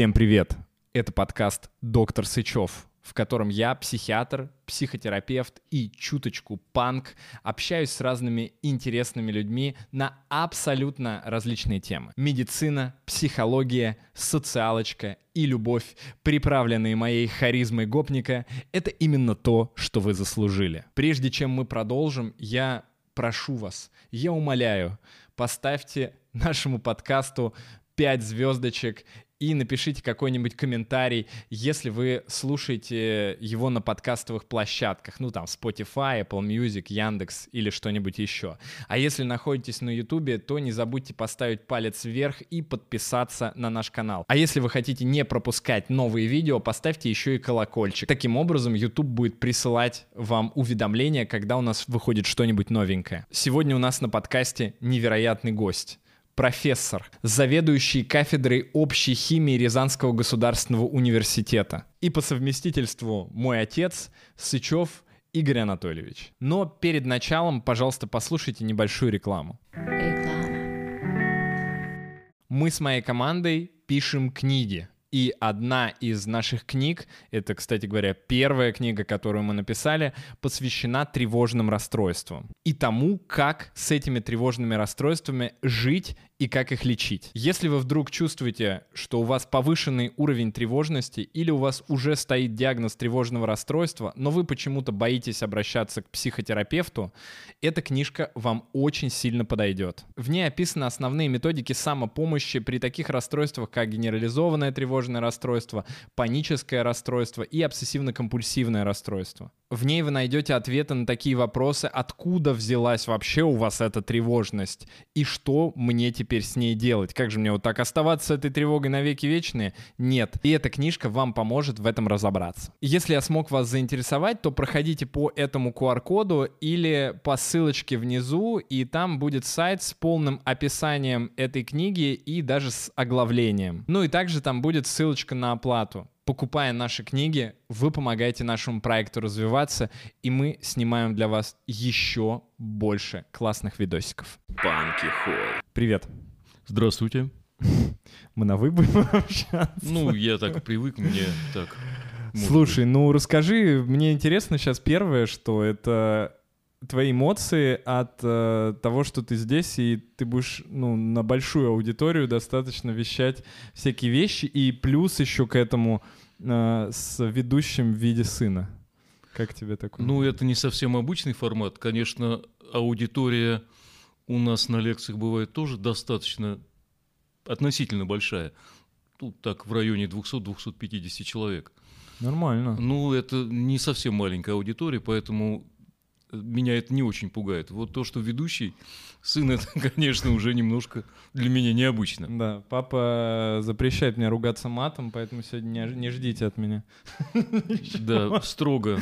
Всем привет! Это подкаст «Доктор Сычев», в котором я, психиатр, психотерапевт и чуточку панк, общаюсь с разными интересными людьми на абсолютно различные темы. Медицина, психология, социалочка и любовь, приправленные моей харизмой гопника, это именно то, что вы заслужили. Прежде чем мы продолжим, я прошу вас, я умоляю, поставьте нашему подкасту 5 звездочек и напишите какой-нибудь комментарий, если вы слушаете его на подкастовых площадках, ну там Spotify, Apple Music, Яндекс или что-нибудь еще. А если находитесь на YouTube, то не забудьте поставить палец вверх и подписаться на наш канал. А если вы хотите не пропускать новые видео, поставьте еще и колокольчик. Таким образом, YouTube будет присылать вам уведомления, когда у нас выходит что-нибудь новенькое. Сегодня у нас на подкасте невероятный гость профессор, заведующий кафедрой общей химии Рязанского государственного университета. И по совместительству мой отец Сычев Игорь Анатольевич. Но перед началом, пожалуйста, послушайте небольшую рекламу. Мы с моей командой пишем книги. И одна из наших книг, это, кстати говоря, первая книга, которую мы написали, посвящена тревожным расстройствам и тому, как с этими тревожными расстройствами жить и как их лечить. Если вы вдруг чувствуете, что у вас повышенный уровень тревожности или у вас уже стоит диагноз тревожного расстройства, но вы почему-то боитесь обращаться к психотерапевту, эта книжка вам очень сильно подойдет. В ней описаны основные методики самопомощи при таких расстройствах, как генерализованное тревожное расстройство, паническое расстройство и обсессивно-компульсивное расстройство. В ней вы найдете ответы на такие вопросы, откуда взялась вообще у вас эта тревожность и что мне теперь с ней делать. Как же мне вот так оставаться с этой тревогой навеки вечные? Нет. И эта книжка вам поможет в этом разобраться. Если я смог вас заинтересовать, то проходите по этому QR-коду или по ссылочке внизу, и там будет сайт с полным описанием этой книги и даже с оглавлением. Ну и также там будет ссылочка на оплату покупая наши книги, вы помогаете нашему проекту развиваться, и мы снимаем для вас еще больше классных видосиков. Банки Холл. Привет. Здравствуйте. Мы на вы будем общаться? Ну, я так привык, мне так... Слушай, быть. ну расскажи, мне интересно сейчас первое, что это твои эмоции от э, того, что ты здесь, и ты будешь ну, на большую аудиторию достаточно вещать всякие вещи, и плюс еще к этому э, с ведущим в виде сына. Как тебе такое? Ну, это не совсем обычный формат. Конечно, аудитория у нас на лекциях бывает тоже достаточно относительно большая. Тут так в районе 200-250 человек. Нормально. Ну, это не совсем маленькая аудитория, поэтому меня это не очень пугает. Вот то, что ведущий сын, это, конечно, уже немножко для меня необычно. Да, папа запрещает мне ругаться матом, поэтому сегодня не, ждите от меня. Да, строго,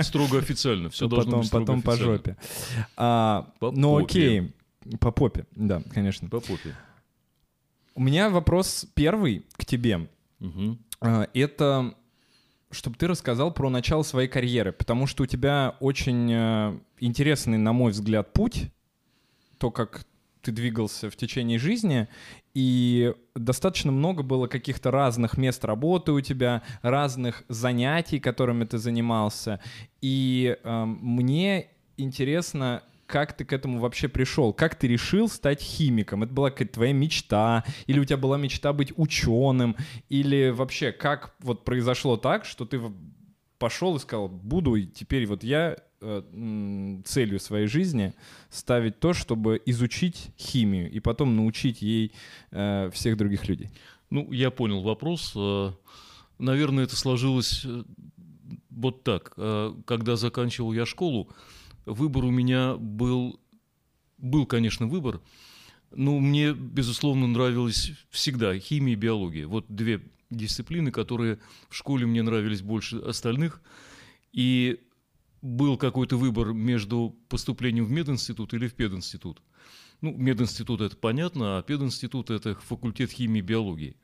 строго официально. Все должно быть строго Потом по жопе. А, ну окей, по попе, да, конечно. По попе. У меня вопрос первый к тебе. А, Это чтобы ты рассказал про начало своей карьеры, потому что у тебя очень э, интересный, на мой взгляд, путь, то, как ты двигался в течение жизни, и достаточно много было каких-то разных мест работы у тебя, разных занятий, которыми ты занимался. И э, мне интересно, как ты к этому вообще пришел? Как ты решил стать химиком? Это была какая-то твоя мечта? Или у тебя была мечта быть ученым? Или вообще, как вот произошло так, что ты пошел и сказал, буду и теперь вот я э, целью своей жизни ставить то, чтобы изучить химию и потом научить ей э, всех других людей? Ну, я понял вопрос. Э, наверное, это сложилось э, вот так. Когда заканчивал я школу, выбор у меня был, был, конечно, выбор, но мне, безусловно, нравилось всегда химия и биология. Вот две дисциплины, которые в школе мне нравились больше остальных. И был какой-то выбор между поступлением в мединститут или в пединститут. Ну, мединститут это понятно, а пединститут это факультет химии и биологии.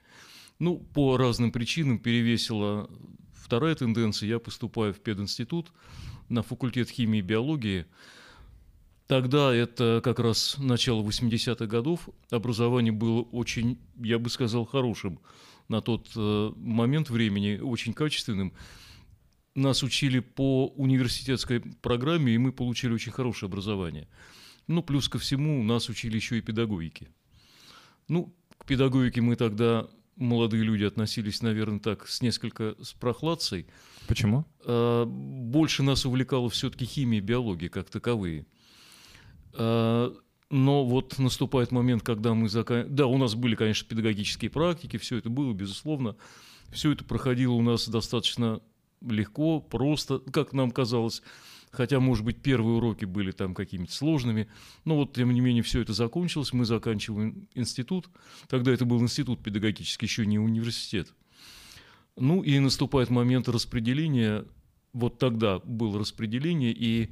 Ну, по разным причинам перевесила вторая тенденция. Я поступаю в пединститут, на факультет химии и биологии. Тогда, это как раз начало 80-х годов, образование было очень, я бы сказал, хорошим на тот э, момент времени очень качественным. Нас учили по университетской программе, и мы получили очень хорошее образование. Ну, плюс ко всему, нас учили еще и педагогики. Ну, к педагогике мы тогда, молодые люди, относились, наверное, так, с несколько с прохладцей. Почему? А, больше нас увлекала все-таки химия и биология как таковые. А, но вот наступает момент, когда мы заканчиваем... Да, у нас были, конечно, педагогические практики, все это было, безусловно. Все это проходило у нас достаточно легко, просто, как нам казалось. Хотя, может быть, первые уроки были там какими-то сложными. Но вот, тем не менее, все это закончилось. Мы заканчиваем институт. Тогда это был институт педагогический, еще не университет. Ну и наступает момент распределения. Вот тогда было распределение, и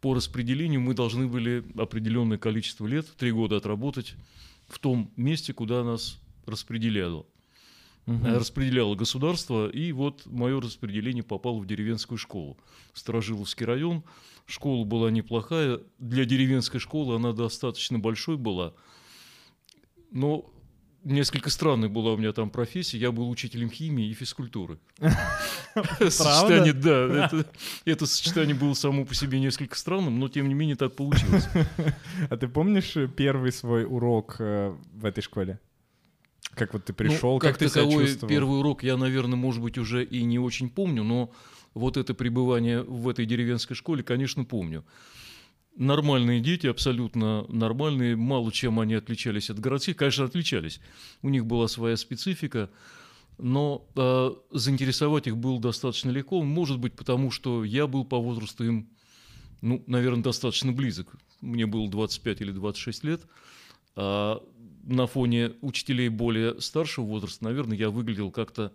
по распределению мы должны были определенное количество лет, три года отработать в том месте, куда нас распределяло. Угу. Распределяло государство, и вот мое распределение попало в деревенскую школу. Сторожиловский район. Школа была неплохая. Для деревенской школы она достаточно большой была. Но несколько странной была у меня там профессия. Я был учителем химии и физкультуры. Сочетание, да. Это, сочетание было само по себе несколько странным, но тем не менее так получилось. А ты помнишь первый свой урок э, в этой школе? Как вот ты пришел, ну, как, как ты себя чувствовал? Первый урок я, наверное, может быть, уже и не очень помню, но вот это пребывание в этой деревенской школе, конечно, помню нормальные дети, абсолютно нормальные, мало чем они отличались от городских, конечно, отличались. У них была своя специфика, но э, заинтересовать их было достаточно легко, может быть, потому что я был по возрасту им, ну, наверное, достаточно близок. Мне было 25 или 26 лет, а на фоне учителей более старшего возраста, наверное, я выглядел как-то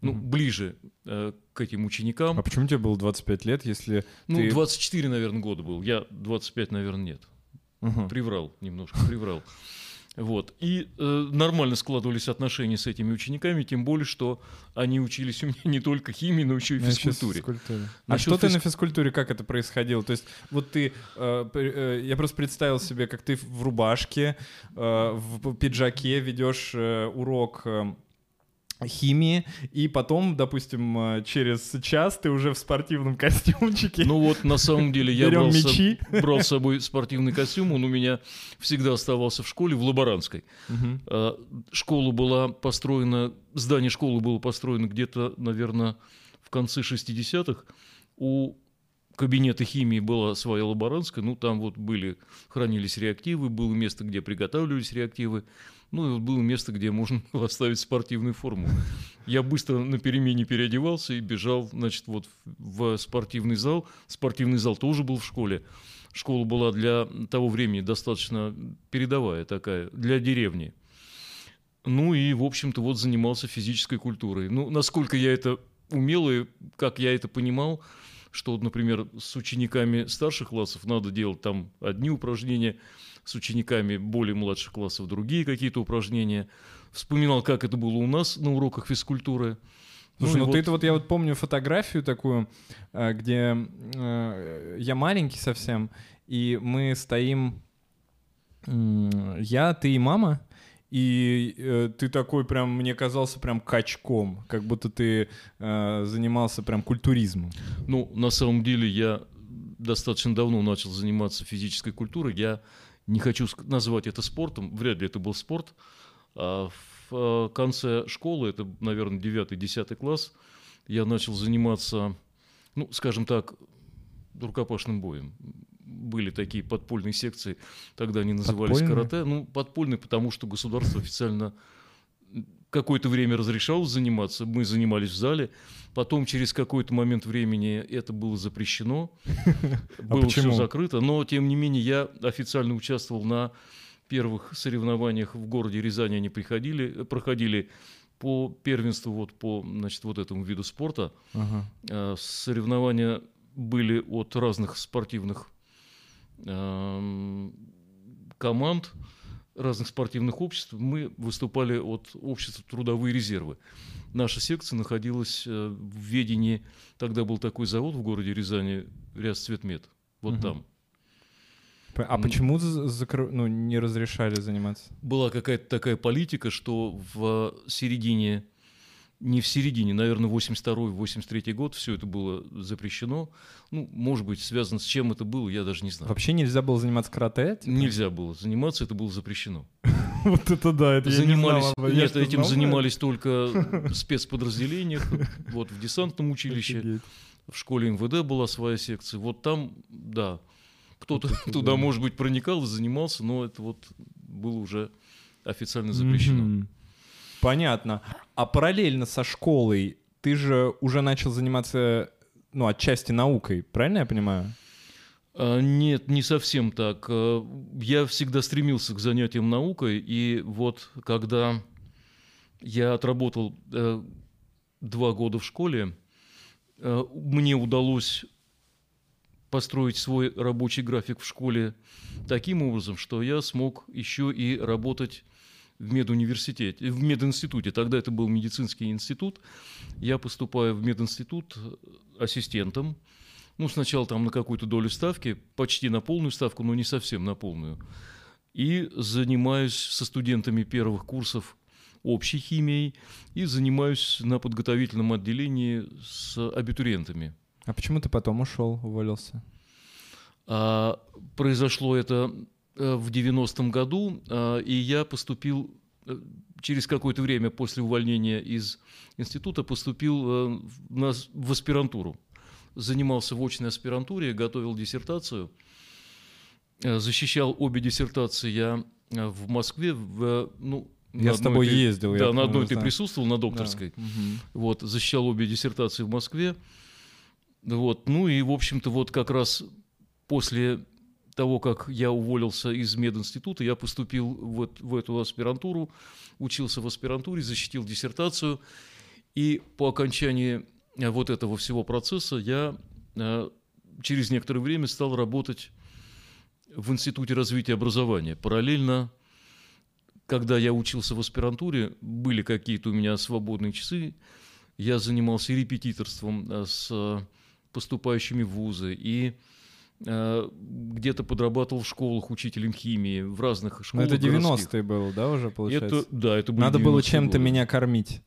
ну, mm ближе э, к этим ученикам. А почему тебе было 25 лет, если Ну, ты... 24, наверное, года был. Я 25, наверное, нет. uh Приврал немножко, приврал. Вот. И э, нормально складывались отношения с этими учениками, тем более, что они учились у меня не только химии, но еще и физкультуре. физкультуре. А что физ... ты на физкультуре, как это происходило? То есть вот ты, э, э, я просто представил себе, как ты в рубашке, э, в пиджаке ведешь э, урок э, химии, и потом, допустим, э, через час ты уже в спортивном костюмчике. Ну вот, на самом деле, я брал, мячи. С, брал с собой спортивный костюм, он у меня всегда оставался в школе, в Лаборанской. Угу. Школа была построена, здание школы было построено где-то, наверное, в конце 60-х. У кабинета химии была своя лаборантская, ну там вот были, хранились реактивы, было место, где приготавливались реактивы. Ну, вот было место, где можно было оставить спортивную форму. Я быстро на перемене переодевался и бежал, значит, вот в спортивный зал. Спортивный зал тоже был в школе. Школа была для того времени достаточно передовая такая, для деревни. Ну и, в общем-то, вот занимался физической культурой. Ну, насколько я это умел и как я это понимал, что, например, с учениками старших классов надо делать там одни упражнения – с учениками более младших классов другие какие-то упражнения. Вспоминал, как это было у нас на уроках физкультуры. Слушай, ну, ну ты-то вот я вот помню фотографию такую, э, где э, я маленький совсем, и мы стоим, я, ты и мама, и э, ты такой прям, мне казался прям качком, как будто ты э, занимался прям культуризмом. Ну, на самом деле я достаточно давно начал заниматься физической культурой. Я не хочу назвать это спортом, вряд ли это был спорт. А в э, конце школы, это, наверное, 9-10 класс, я начал заниматься, ну, скажем так, рукопашным боем. Были такие подпольные секции, тогда они назывались подпольные? карате. Ну, подпольные, потому что государство официально какое-то время разрешалось заниматься, мы занимались в зале, потом через какой-то момент времени это было запрещено, а было все закрыто, но тем не менее я официально участвовал на первых соревнованиях в городе Рязани, они приходили, проходили по первенству вот по значит вот этому виду спорта. Ага. А, соревнования были от разных спортивных команд разных спортивных обществ мы выступали от общества «Трудовые резервы». Наша секция находилась э, в ведении, тогда был такой завод в городе Рязани, Рязцветмет, вот угу. там. А почему закр... ну, не разрешали заниматься? Была какая-то такая политика, что в середине не в середине, наверное, 82-83 год все это было запрещено. Ну, может быть, связано с чем это было, я даже не знаю. Вообще нельзя было заниматься карате? Типа? Нельзя было заниматься, это было запрещено. Вот это да, это занимались, я не Нет, этим занимались только в спецподразделениях, вот в десантном училище, в школе МВД была своя секция. Вот там, да, кто-то туда, может быть, проникал и занимался, но это вот было уже официально запрещено. Понятно. А параллельно со школой ты же уже начал заниматься, ну, отчасти наукой, правильно я понимаю? А, нет, не совсем так. А, я всегда стремился к занятиям наукой, и вот когда я отработал э, два года в школе, э, мне удалось построить свой рабочий график в школе таким образом, что я смог еще и работать в медуниверситете, в мединституте. Тогда это был медицинский институт. Я поступаю в мединститут ассистентом. Ну, сначала там на какую-то долю ставки, почти на полную ставку, но не совсем на полную. И занимаюсь со студентами первых курсов общей химией и занимаюсь на подготовительном отделении с абитуриентами. А почему ты потом ушел, уволился? А, произошло это Э, в 90-м году, э, и я поступил э, через какое-то время после увольнения из института поступил в аспирантуру. Занимался в очной аспирантуре, готовил диссертацию. Защищал обе диссертации я в Москве. В, ну, я с тобой ты, ездил. Да, на одной ты присутствовал, на докторской. Да. Угу. Вот, защищал обе диссертации в Москве. Вот, ну и, в общем-то, вот как раз после того, как я уволился из мединститута, я поступил вот в эту аспирантуру, учился в аспирантуре, защитил диссертацию, и по окончании э, вот этого всего процесса я э, через некоторое время стал работать в Институте развития образования. Параллельно, когда я учился в аспирантуре, были какие-то у меня свободные часы, я занимался репетиторством э, с поступающими в вузы. И где-то подрабатывал в школах учителем химии, в разных ну, школах. Но это 90-е было, да, уже получается? Это, да, это Надо было чем-то меня кормить.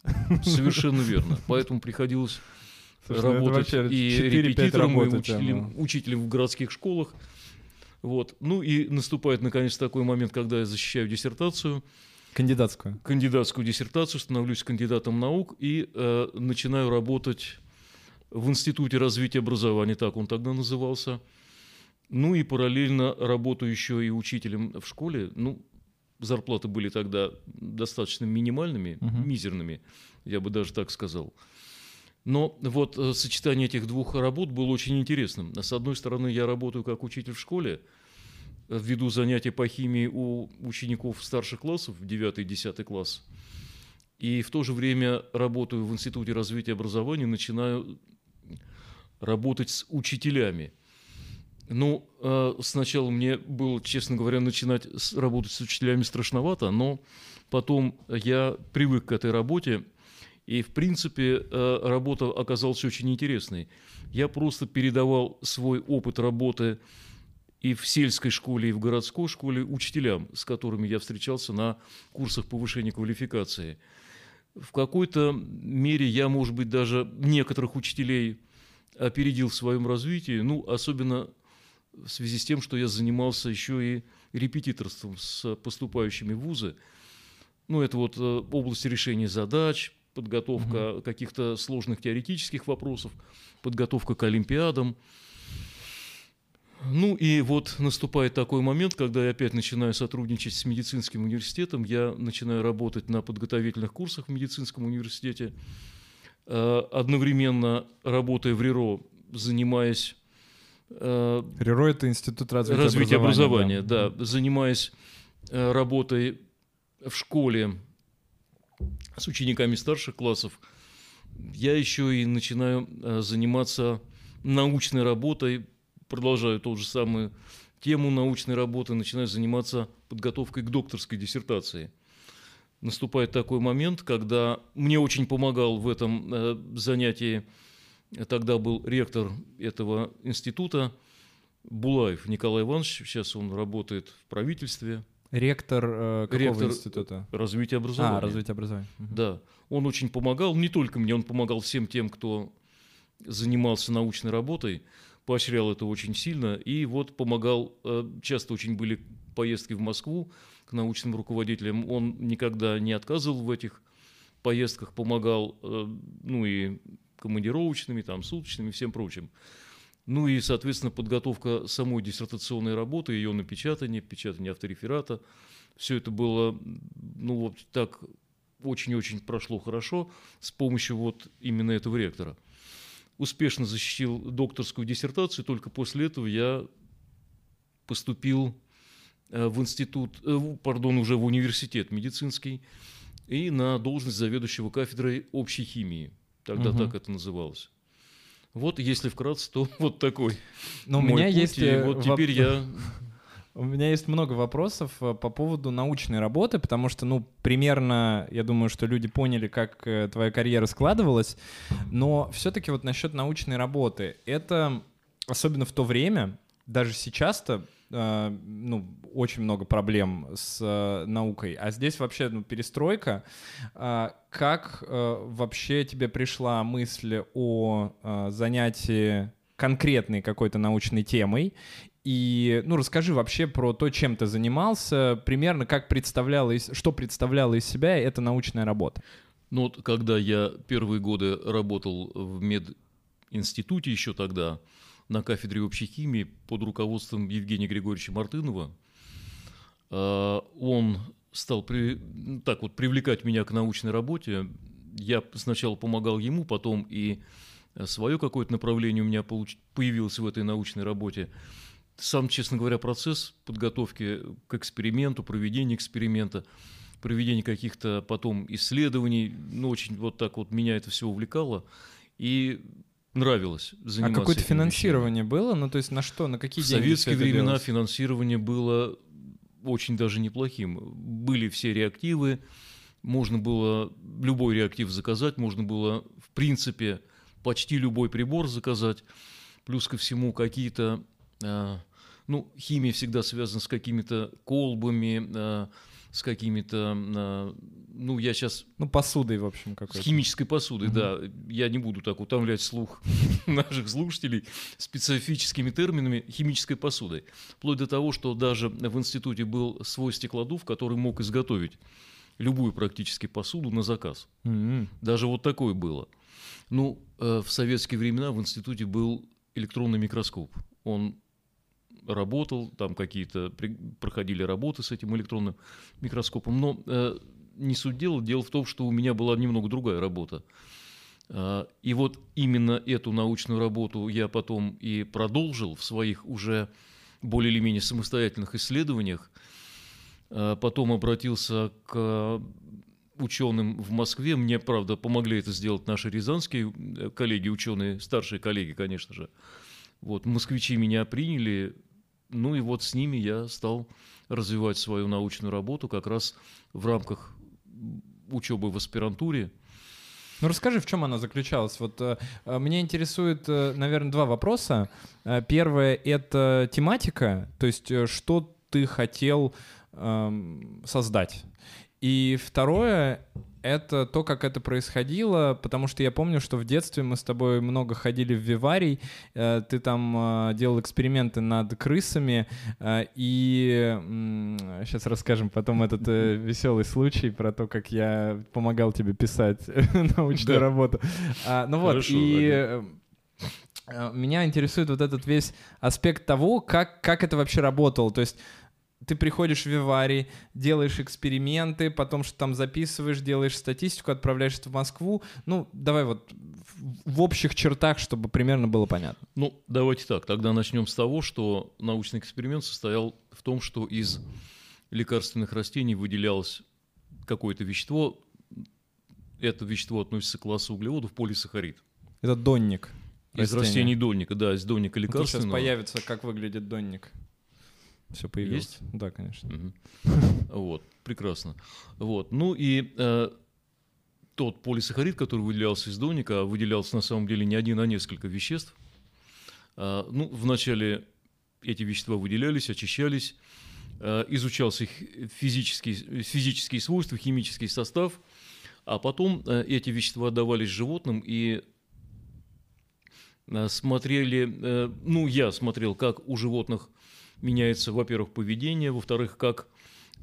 Совершенно верно. Поэтому приходилось Слушай, ну работать и репетитором, и учителем, учителем в городских школах. Вот. Ну и наступает, наконец, такой момент, когда я защищаю диссертацию. Кандидатскую. Кандидатскую диссертацию, становлюсь кандидатом наук и э, начинаю работать в Институте развития образования, так он тогда назывался – ну и параллельно работаю еще и учителем в школе. Ну, зарплаты были тогда достаточно минимальными, угу. мизерными, я бы даже так сказал. Но вот э, сочетание этих двух работ было очень интересным. С одной стороны, я работаю как учитель в школе, введу занятия по химии у учеников старших классов, 9 и 10 класс. И в то же время работаю в Институте развития образования, начинаю работать с учителями – ну, э, сначала мне было, честно говоря, начинать работать с учителями страшновато, но потом я привык к этой работе, и, в принципе, э, работа оказалась очень интересной. Я просто передавал свой опыт работы и в сельской школе, и в городской школе учителям, с которыми я встречался на курсах повышения квалификации. В какой-то мере я, может быть, даже некоторых учителей опередил в своем развитии, ну, особенно в связи с тем, что я занимался еще и репетиторством с поступающими в вузы. Ну, это вот э, область решения задач, подготовка угу. каких-то сложных теоретических вопросов, подготовка к олимпиадам. Ну и вот наступает такой момент, когда я опять начинаю сотрудничать с медицинским университетом, я начинаю работать на подготовительных курсах в медицинском университете, э, одновременно работая в РИРО, занимаясь РИРО — это Институт развития, развития образования. образования да. да. Занимаясь э, работой в школе с учениками старших классов, я еще и начинаю э, заниматься научной работой, продолжаю ту же самую тему научной работы, начинаю заниматься подготовкой к докторской диссертации. Наступает такой момент, когда мне очень помогал в этом занятии Тогда был ректор этого института Булаев Николай Иванович. Сейчас он работает в правительстве. Ректор э, какого Ректор института? развития образования. А, развитие образования. Мгм. Да, он очень помогал, не только мне, он помогал всем тем, кто занимался научной работой, поощрял это очень сильно, и вот помогал, э, часто очень были поездки в Москву к научным руководителям, он никогда не отказывал в этих поездках, помогал, э, ну и командировочными, там, суточными, всем прочим. Ну и, соответственно, подготовка самой диссертационной работы, ее напечатание, печатание автореферата, все это было, ну вот так очень-очень прошло хорошо с помощью вот именно этого ректора. Успешно защитил докторскую диссертацию, только после этого я поступил э, в институт, э, пардон, уже в университет медицинский и на должность заведующего кафедрой общей химии. Тогда Мгм. так это называлось. Вот, если вкратце, то вот такой Но у меня путь, есть... и э, вот теперь я У меня есть много вопросов э, по поводу научной работы, потому что, ну, примерно, я думаю, что люди поняли, как э, твоя карьера складывалась, но все-таки вот насчет научной работы, это особенно в то время, даже сейчас-то, ну, очень много проблем с э, наукой, а здесь вообще ну, перестройка. А, как э, вообще тебе пришла мысль о э, занятии конкретной какой-то научной темой? И, ну, расскажи вообще про то, чем ты занимался, примерно как представляла, что представляла из себя эта научная работа. Ну вот, когда я первые годы работал в мединституте еще тогда, на кафедре общей химии под руководством Евгения Григорьевича Мартынова, а, он стал при- так вот привлекать меня к научной работе. Я сначала помогал ему, потом и свое какое-то направление у меня получ- появилось в этой научной работе. Сам, честно говоря, процесс подготовки к эксперименту, проведения эксперимента, проведения каких-то потом исследований, ну, очень вот так вот меня это все увлекало и нравилось А заниматься какое-то этими вещами. финансирование было? Ну, то есть на что, на какие В деньги советские всё это времена делалось? финансирование было очень даже неплохим. Были все реактивы, можно было любой реактив заказать, можно было, в принципе, почти любой прибор заказать. Плюс ко всему какие-то... а, ну, химия всегда связана с какими-то колбами, а, с какими-то... а, ну, я сейчас Ну, посудой, в общем, с какой-то. химической посудой, Мгм. да. Я не буду так утомлять слух наших слушателей специфическими терминами химической посудой. Вплоть до того, что даже в институте был свой стеклодув, который мог изготовить любую практически посуду на заказ. М. Даже вот такое было. Ну, э, в советские времена в институте был электронный микроскоп. Он работал, там какие-то проходили работы с этим электронным микроскопом. Но э, не суть дела. Дело в том, что у меня была немного другая работа. А, И вот именно эту научную работу я потом и продолжил в своих уже более или менее самостоятельных исследованиях. А, Потом обратился к ученым в Москве. Мне, правда, помогли это сделать наши рязанские э, коллеги, ученые, старшие коллеги, конечно же. Вот, москвичи меня приняли, ну и вот с ними я стал развивать свою научную работу как раз в рамках учебы в аспирантуре. Ну, расскажи, в чем она заключалась. Вот э, э, меня интересует, наверное, два вопроса. Э, Первое — это тематика, то есть э, что ты хотел эм, создать. И второе — это то, как это происходило, потому что я помню, что в детстве мы с тобой много ходили в Виварий, э, ты там э, делал эксперименты над крысами, э, и сейчас расскажем потом этот веселый случай про то, как я помогал тебе писать научную Да. работу. А, ну вот, Хорошо, и меня интересует вот этот весь аспект того, как, как это вообще работало. То есть ты приходишь в Виварий, делаешь эксперименты, потом что там записываешь, делаешь статистику, отправляешь это в Москву. Ну, давай вот в, общих чертах, чтобы примерно было понятно. Ну, давайте так, тогда начнем с того, что научный эксперимент состоял в том, что из лекарственных растений выделялось какое-то вещество, это вещество относится к классу углеводов, полисахарид. Это донник. Из растения. растений донника, да, из донника Ну, тут сейчас лекарственного. появится, как выглядит донник. Все появилось. Есть? Да, конечно. Вот, прекрасно. Вот, ну и э, тот полисахарид, который выделялся из доника, выделялся на самом деле не один, а несколько веществ. А, ну, вначале эти вещества выделялись, очищались, э, изучался их физические, физические свойства, химический состав, а потом э, эти вещества отдавались животным и смотрели, ну, я смотрел, как у животных меняется, во-первых, поведение, во-вторых, как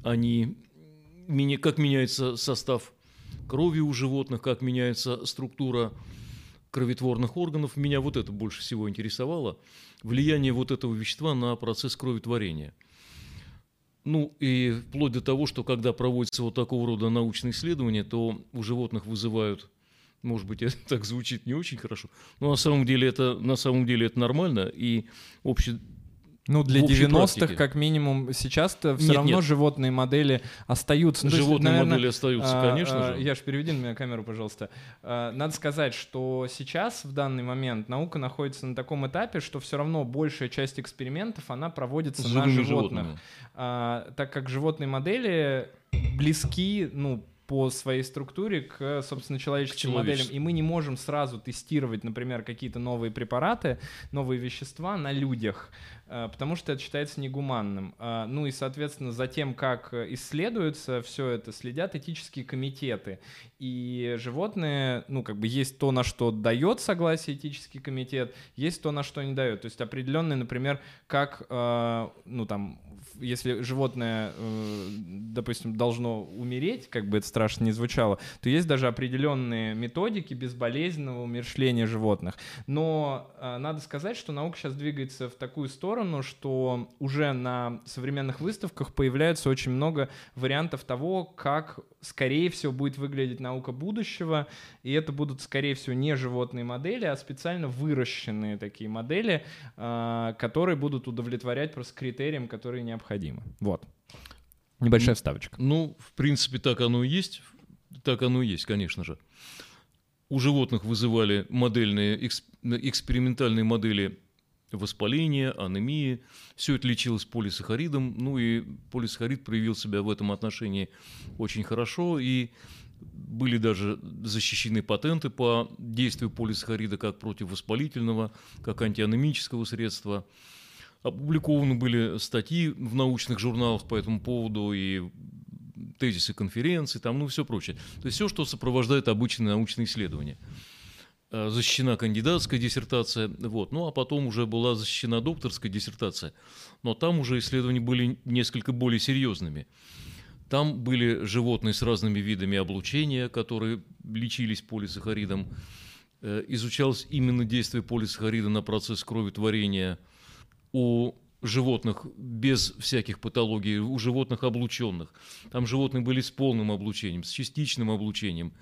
они, как меняется состав крови у животных, как меняется структура кроветворных органов. Меня вот это больше всего интересовало. Влияние вот этого вещества на процесс кроветворения. Ну и вплоть до того, что когда проводятся вот такого рода научные исследования, то у животных вызывают, может быть, это так звучит не очень хорошо, но на самом деле это, на самом деле это нормально, и обще- Ну, для в общей 90-х, практике. как минимум, сейчас-то все Нет, равно нет. животные модели остаются. Ну, то есть, животные наверное, модели остаются, а, конечно а, же. Яш, переведи на меня камеру, пожалуйста. А, Надо сказать, что сейчас, в данный момент, наука находится на таком этапе, что все равно большая часть экспериментов, она проводится С на животных. животными. А, так как животные модели близки, ну, по своей структуре к, собственно, человеческим К моделям. И мы не можем сразу тестировать, например, какие-то новые препараты, новые вещества на людях, потому что это считается негуманным. А, Ну и, соответственно, за тем, как э, исследуется все это, следят этические комитеты. И животные, ну, как бы есть то, на что дает согласие этический комитет, есть то, на что не дает. То есть определенные, например, как, э, ну, там, если животное, э, допустим, должно умереть, как бы это страшно не звучало, то есть даже определенные методики безболезненного умершления животных. Но э, надо сказать, что наука сейчас двигается в такую сторону, что уже на современных выставках появляется очень много вариантов того, как, скорее всего, будет выглядеть наука будущего, и это будут, скорее всего, не животные модели, а специально выращенные такие модели, а, которые будут удовлетворять просто критериям, которые необходимы. Вот. Небольшая вставочка. Ну, в принципе, так оно и есть. Так оно и есть, конечно же. У животных вызывали модельные, экс- экспериментальные модели воспаления, анемии. Все это лечилось полисахаридом. Ну и полисахарид проявил себя в этом отношении очень хорошо. И были даже защищены патенты по действию полисахарида как противовоспалительного, как антианемического средства. Опубликованы были статьи в научных журналах по этому поводу и тезисы конференций, там, ну, все прочее. То есть все, что сопровождает обычные научные исследования. Э, Защищена кандидатская диссертация, вот. ну а потом уже была защищена докторская диссертация. Но там уже исследования были несколько более серьезными. Там были животные с разными видами облучения, которые лечились полисахаридом. Э, Изучалось именно действие полисахарида на процесс кроветворения у животных без всяких патологий, у животных облученных. Там животные были с полным облучением, с частичным облучением.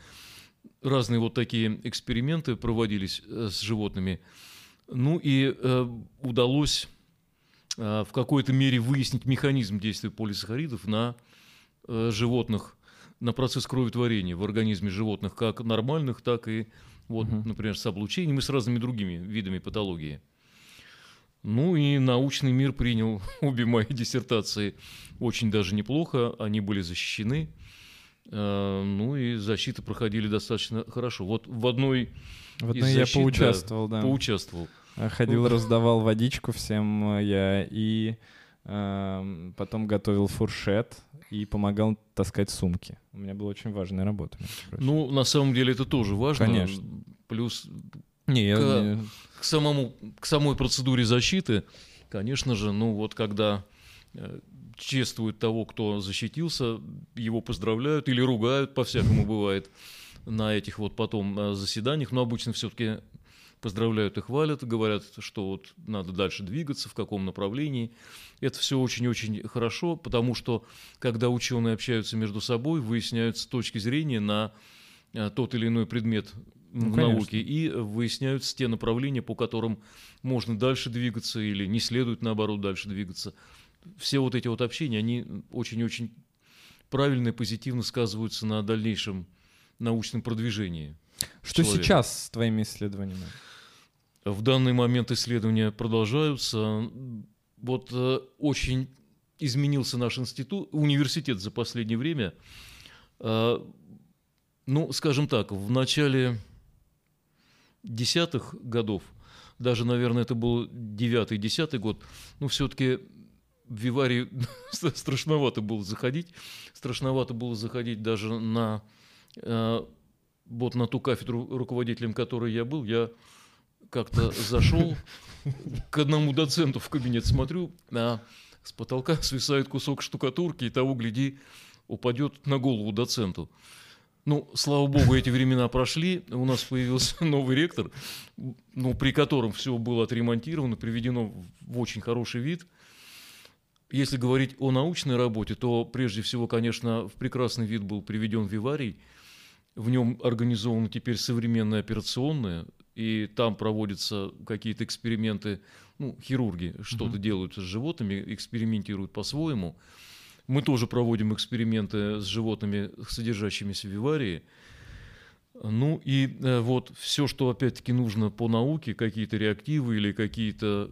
Разные вот такие эксперименты проводились э, с животными. Ну и э, удалось э, в какой-то мере выяснить механизм действия полисахаридов на э, животных, на процесс кроветворения в организме животных, как нормальных, так и, вот, Мгм. например, с облучением и с разными другими видами патологии. Ну и научный мир принял обе мои диссертации очень даже неплохо, они были защищены. Э, Ну и защиты проходили достаточно хорошо. Вот в одной В из одной я защит, да, поучаствовал, да. поучаствовал. А, Ходил, раздавал водичку всем э, я и эм, потом готовил фуршет и помогал таскать сумки. У меня была очень важная работа. Ну, на самом деле это тоже важно. Конечно. Плюс не, я, к- не- к, самому, к самой процедуре защиты, конечно же, ну вот когда э, чествуют того, кто защитился, его поздравляют или ругают, по-всякому бывает на этих вот потом э, заседаниях, но обычно все-таки поздравляют и хвалят, говорят, что вот надо дальше двигаться, в каком направлении. Это все очень-очень хорошо, потому что когда ученые общаются между собой, выясняются точки зрения на э, тот или иной предмет Ну, в конечно. науке и выясняются те направления, по которым можно дальше двигаться или не следует, наоборот, дальше двигаться. Все вот эти вот общения, они очень-очень правильно и позитивно сказываются на дальнейшем научном продвижении. Что человека. сейчас с твоими исследованиями? В данный момент исследования продолжаются. Вот э, очень изменился наш институт, университет за последнее время. Э, ну, скажем так, в начале десятых годов, даже, наверное, это был девятый, десятый год, ну, все-таки в Виварий страшновато было заходить. Страшновато было заходить даже на э, вот на ту кафедру, руководителем которой я был. Я как-то зашел к одному доценту в кабинет, смотрю, а с потолка свисает кусок штукатурки, и того, гляди, упадет на голову доценту. Ну, слава богу, эти времена прошли. У нас появился новый ректор, ну, при котором все было отремонтировано, приведено в очень хороший вид. Если говорить о научной работе, то прежде всего, конечно, в прекрасный вид был приведен виварий. В нем организована теперь современная операционная, и там проводятся какие-то эксперименты, ну, хирурги что-то mm-hmm. делают с животными, экспериментируют по-своему. Мы тоже проводим эксперименты с животными, содержащимися в виварии. Ну и э, вот все, что опять-таки нужно по науке, какие-то реактивы или какие-то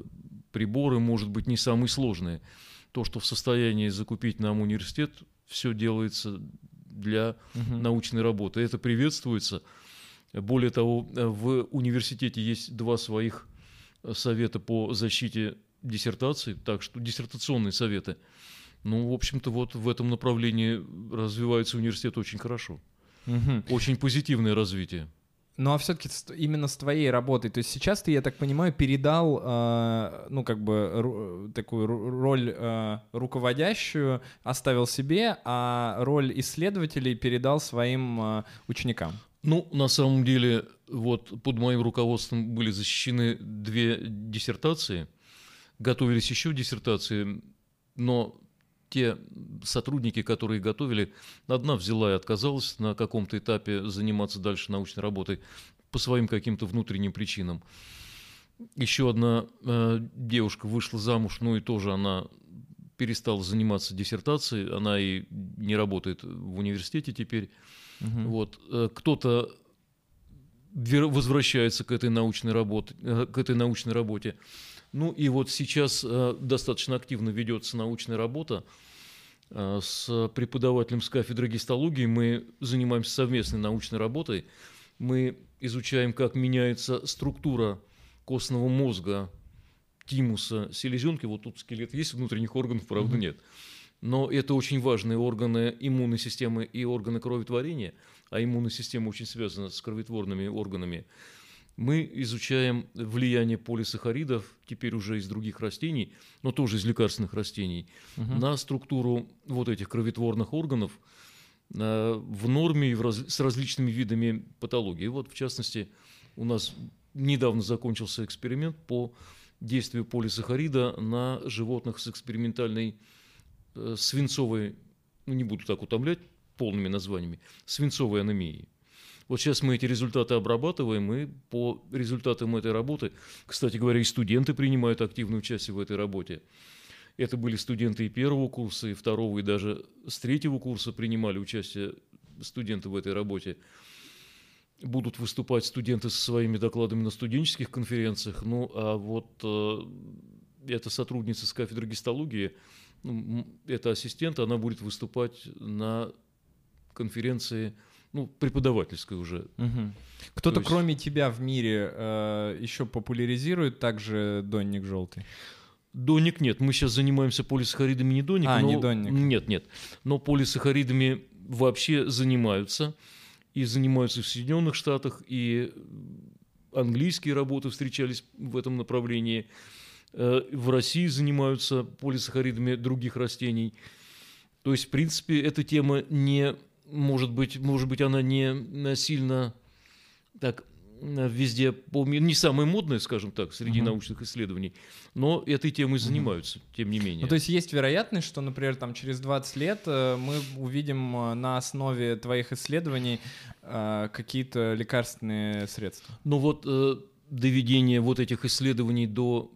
приборы, может быть, не самые сложные. То, что в состоянии закупить нам университет, все делается для угу. научной работы. Это приветствуется. Более того, в университете есть два своих совета по защите диссертации, так что диссертационные советы – ну, в общем-то, вот в этом направлении развивается университет очень хорошо. Угу. Очень позитивное развитие. Ну а все-таки именно с твоей работой, то есть сейчас ты, я так понимаю, передал, э, ну как бы ру, такую роль э, руководящую, оставил себе, а роль исследователей передал своим э, ученикам. Ну, на самом деле, вот под моим руководством были защищены две диссертации, готовились еще диссертации, но те сотрудники, которые готовили, одна взяла и отказалась на каком-то этапе заниматься дальше научной работой по своим каким-то внутренним причинам. Еще одна э, девушка вышла замуж, ну и тоже она перестала заниматься диссертацией, она и не работает в университете теперь. Угу. Вот. Э, кто-то возвращается к этой научной работе, э, к этой научной работе. Ну и вот сейчас э, достаточно активно ведется научная работа э, с преподавателем с кафедры гистологии. Мы занимаемся совместной научной работой. Мы изучаем, как меняется структура костного мозга, тимуса, селезенки. Вот тут скелет есть, внутренних органов, правда, нет. Но это очень важные органы иммунной системы и органы кроветворения, а иммунная система очень связана с кроветворными органами мы изучаем влияние полисахаридов, теперь уже из других растений, но тоже из лекарственных растений, угу. на структуру вот этих кроветворных органов э, в норме и в раз, с различными видами патологии. Вот, в частности, у нас недавно закончился эксперимент по действию полисахарида на животных с экспериментальной э, свинцовой, ну не буду так утомлять полными названиями, свинцовой анемией. Вот сейчас мы эти результаты обрабатываем, и по результатам этой работы, кстати говоря, и студенты принимают активное участие в этой работе. Это были студенты и первого курса, и второго, и даже с третьего курса принимали участие студенты в этой работе. Будут выступать студенты со своими докладами на студенческих конференциях. Ну, а вот э, эта сотрудница с кафедры гистологии, ну, это ассистент, она будет выступать на конференции ну, преподавательской уже. Угу. Кто-то, есть... кроме тебя в мире, э, еще популяризирует также донник желтый? Доник нет. Мы сейчас занимаемся полисахаридами не доник. А, но... не доник. Нет, нет. Но полисахаридами вообще занимаются. И занимаются в Соединенных Штатах, и английские работы встречались в этом направлении. Э, в России занимаются полисахаридами других растений. То есть, в принципе, эта тема не может быть, может быть, она не сильно так везде не самая модная, скажем так, среди угу. научных исследований, но этой темой занимаются, угу. тем не менее. Ну, то есть есть вероятность, что, например, там через 20 лет э, мы увидим э, на основе твоих исследований э, какие-то лекарственные средства? Ну вот доведение вот этих исследований до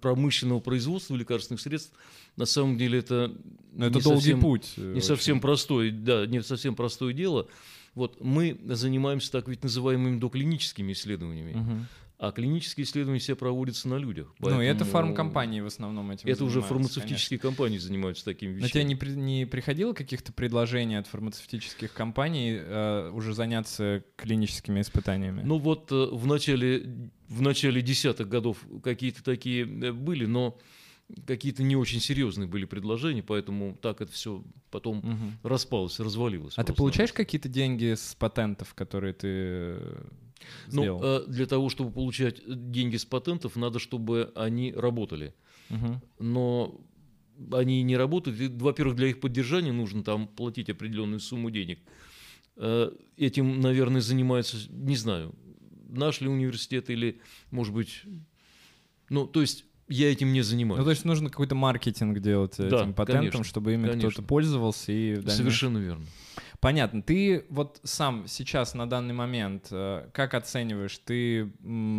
промышленного производства лекарственных средств на самом деле это, Но это долгий совсем, путь. Не вообще. совсем простой, да, не совсем простое дело. Вот мы занимаемся так ведь называемыми доклиническими исследованиями. Угу. А клинические исследования все проводятся на людях. Поэтому... Ну, и это фармкомпании в основном этим Это уже фармацевтические конечно. компании занимаются такими вещами. Но тебе не, при, не приходило каких-то предложений от фармацевтических компаний э, уже заняться клиническими испытаниями? Ну вот э, в начале, в начале десятых годов какие-то такие э, были, но какие-то не очень серьезные были предложения, поэтому так это все потом Мгм. распалось, развалилось. А ты просто. получаешь какие-то деньги с патентов, которые ты э, Ну, сделал? э, для того, чтобы получать деньги с патентов, надо, чтобы они работали. Мгм. но они не работают. Во-первых, для их поддержания нужно там платить определенную сумму денег. Э, Этим, наверное, занимается, не знаю, наш ли университет или, может быть, ну, то есть я этим не занимаюсь. Ну, то есть нужно какой-то маркетинг делать Да, этим патентом, конечно, чтобы ими кто-то конечно. пользовался и дальнейшем- Совершенно верно. Понятно. Ты вот сам сейчас на данный момент э, как оцениваешь? Ты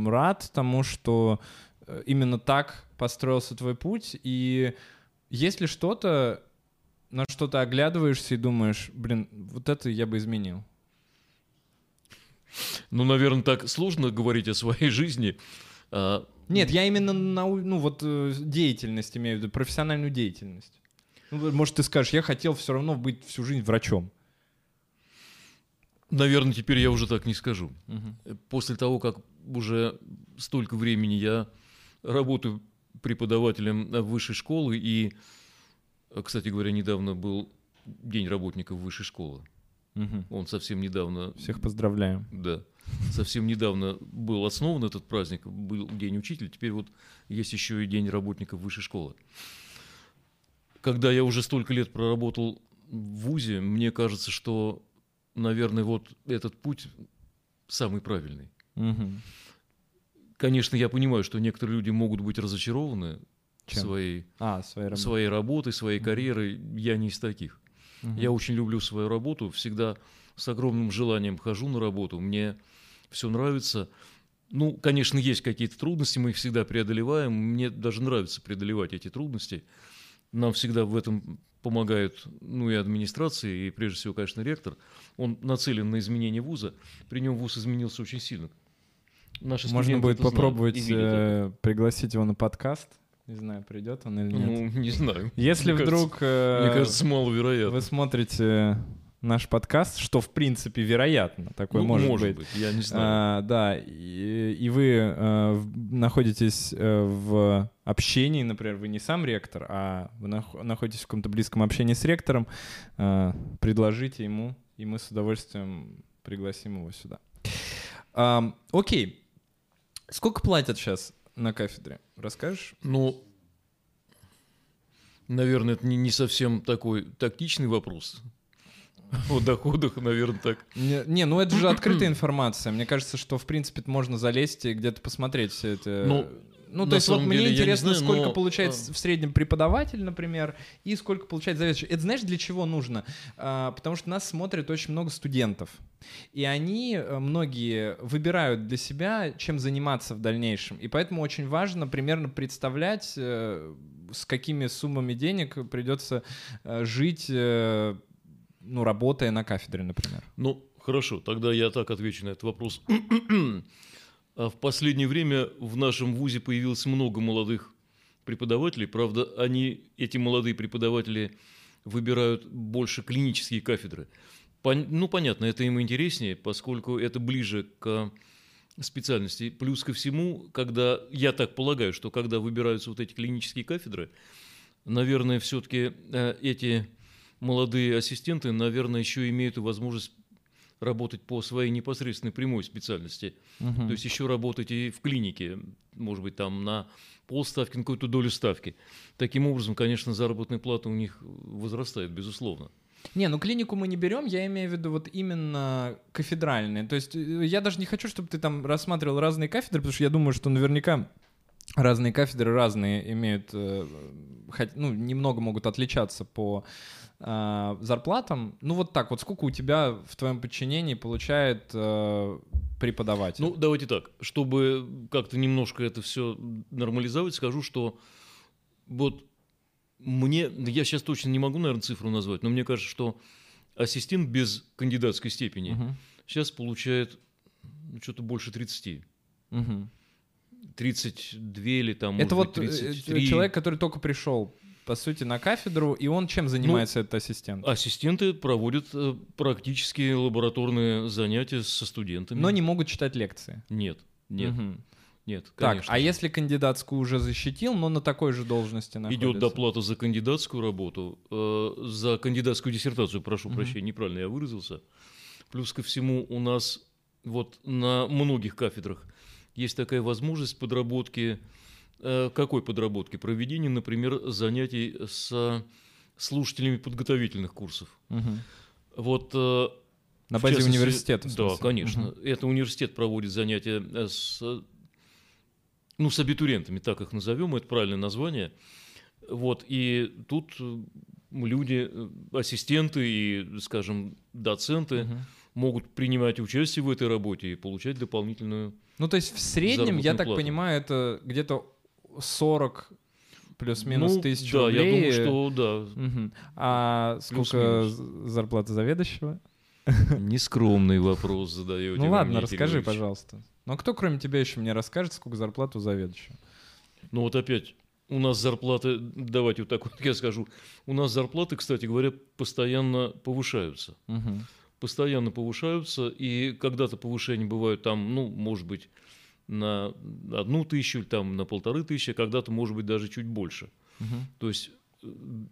рад тому, что э, именно так построился твой путь? И есть ли что-то, на что ты оглядываешься и думаешь, блин, вот это я бы изменил? Ну, наверное, так сложно говорить о своей жизни. А, Нет, я именно на ну вот э, деятельность имею в виду, профессиональную деятельность. Ну, может, ты скажешь, я хотел все равно быть всю жизнь врачом. Наверное, теперь я уже так не скажу. Мгм. После того, как уже столько времени я работаю преподавателем э, высшей школы, и, э, кстати говоря, недавно был День работников высшей школы. Мгм. Он совсем недавно, Всех поздравляем. да, совсем недавно был основан этот праздник, был День учителя, теперь вот есть еще и День работников высшей школы. Когда я уже столько лет проработал в ВУЗе, мне кажется, что, наверное, вот этот путь самый правильный. Мгм. Конечно, я понимаю, что некоторые люди могут быть разочарованы Чем? своей, А, своей работой. своей работой, своей карьерой. Я не из таких. Мгм. Я очень люблю свою работу, всегда с огромным желанием хожу на работу, мне все нравится. Ну, конечно, есть какие-то трудности, мы их всегда преодолеваем. Мне даже нравится преодолевать эти трудности. Нам всегда в этом помогают, ну, и администрация, и прежде всего, конечно, ректор. Он нацелен на изменение вуза. При нем вуз изменился очень сильно. Наши Можно будет знают попробовать это. э, пригласить его на подкаст. Не знаю, придет он или нет. Ну, не знаю. Если мне вдруг э, Мне кажется, маловероятно. вы смотрите наш подкаст, что в принципе вероятно, такое Ну, может, быть. я не знаю. А, да, и, и вы в- находитесь э, в общении, например, вы не сам ректор, а вы нах- находитесь в каком-то близком общении с ректором, э, предложите ему, и мы с удовольствием пригласим его сюда. Ам, окей, сколько платят сейчас на кафедре? Расскажешь? Ну, наверное, это не, не совсем такой тактичный вопрос. О доходах, наверное, так. Не, не, ну это же открытая информация. Мне кажется, что в принципе можно залезть и где-то посмотреть все это. Ну, ну, на то есть вот мне деле я не интересно, знаю, сколько но, получает а- в среднем преподаватель, например, и сколько получает заведующий. Это знаешь, для чего нужно? А, потому что нас смотрит очень много студентов. И они, э, многие, выбирают для себя, чем заниматься в дальнейшем. И поэтому очень важно примерно представлять, э, с какими суммами денег придется э, жить, э, ну, работая на кафедре, например. Ну, хорошо, тогда я так отвечу на этот вопрос. А В последнее время в нашем ВУЗе появилось много молодых преподавателей. Правда, они, эти молодые преподаватели выбирают больше клинические кафедры. Пон- ну, понятно, это им интереснее, поскольку это ближе к специальности. Плюс ко всему, когда, я так полагаю, что когда выбираются вот эти клинические кафедры, наверное, все-таки эти молодые ассистенты, наверное, еще имеют возможность работать по своей непосредственной прямой специальности. То есть еще работать и в клинике, может быть, там на полставки, на какую-то долю ставки. Таким образом, конечно, заработная плата у них возрастает, безусловно. Не, ну клинику мы не берем, я имею в виду вот именно кафедральные. То есть э, я даже не хочу, чтобы ты там рассматривал разные кафедры, потому что я думаю, что наверняка разные кафедры разные имеют, э, ну, немного могут отличаться по э, зарплатам. Ну вот так, вот сколько у тебя в твоем подчинении получает э, преподаватель? Ну, давайте так, чтобы как-то немножко это все нормализовать, скажу, что вот мне, я сейчас точно не могу, наверное, цифру назвать, но мне кажется, что ассистент без кандидатской степени Мгм. сейчас получает ну, что-то больше 30. Мгм. 32 или там, Это может вот быть, э, 33. человек, который только пришел, по сути, на кафедру, и он чем занимается, этот ассистент? Ассистенты проводят э, практические лабораторные занятия со студентами. Но не могут читать лекции. Нет, нет. Мгм. нет, Так, конечно. а же. если кандидатскую уже защитил, но на такой же должности находится? Идет доплата за кандидатскую работу, э, за кандидатскую диссертацию, прошу Мгм. прощения, неправильно я выразился. Плюс ко всему у нас вот на многих кафедрах есть такая возможность подработки. Э, какой подработки? Проведения, например, занятий с слушателями подготовительных курсов. Мгм. Вот э, На базе университета, Да, конечно. Мгм. Это университет проводит занятия с, ну, с абитуриентами, так их назовем, это правильное название. Вот, и тут э, люди, ассистенты и, скажем, доценты Мгм. могут принимать участие в этой работе и получать дополнительную... Ну, то есть в среднем, я так плату. понимаю, это где-то 40 плюс-минус ну, тысяч да, рублей. я думаю, что да. Мгм. А сколько зарплата заведующего? Нескромный вопрос задаете. Ну ладно, расскажи, пожалуйста. Ну а кто, кроме тебя, еще мне расскажет, сколько зарплату заведующего? Ну вот опять, у нас зарплаты, давайте вот так вот я скажу, у нас зарплаты, кстати говоря, постоянно повышаются. Мгм. Постоянно повышаются, и когда-то повышения бывают там, ну, может быть, на одну тысячу, там, на полторы тысячи, а когда-то, может быть, даже чуть больше. Мгм. То есть э,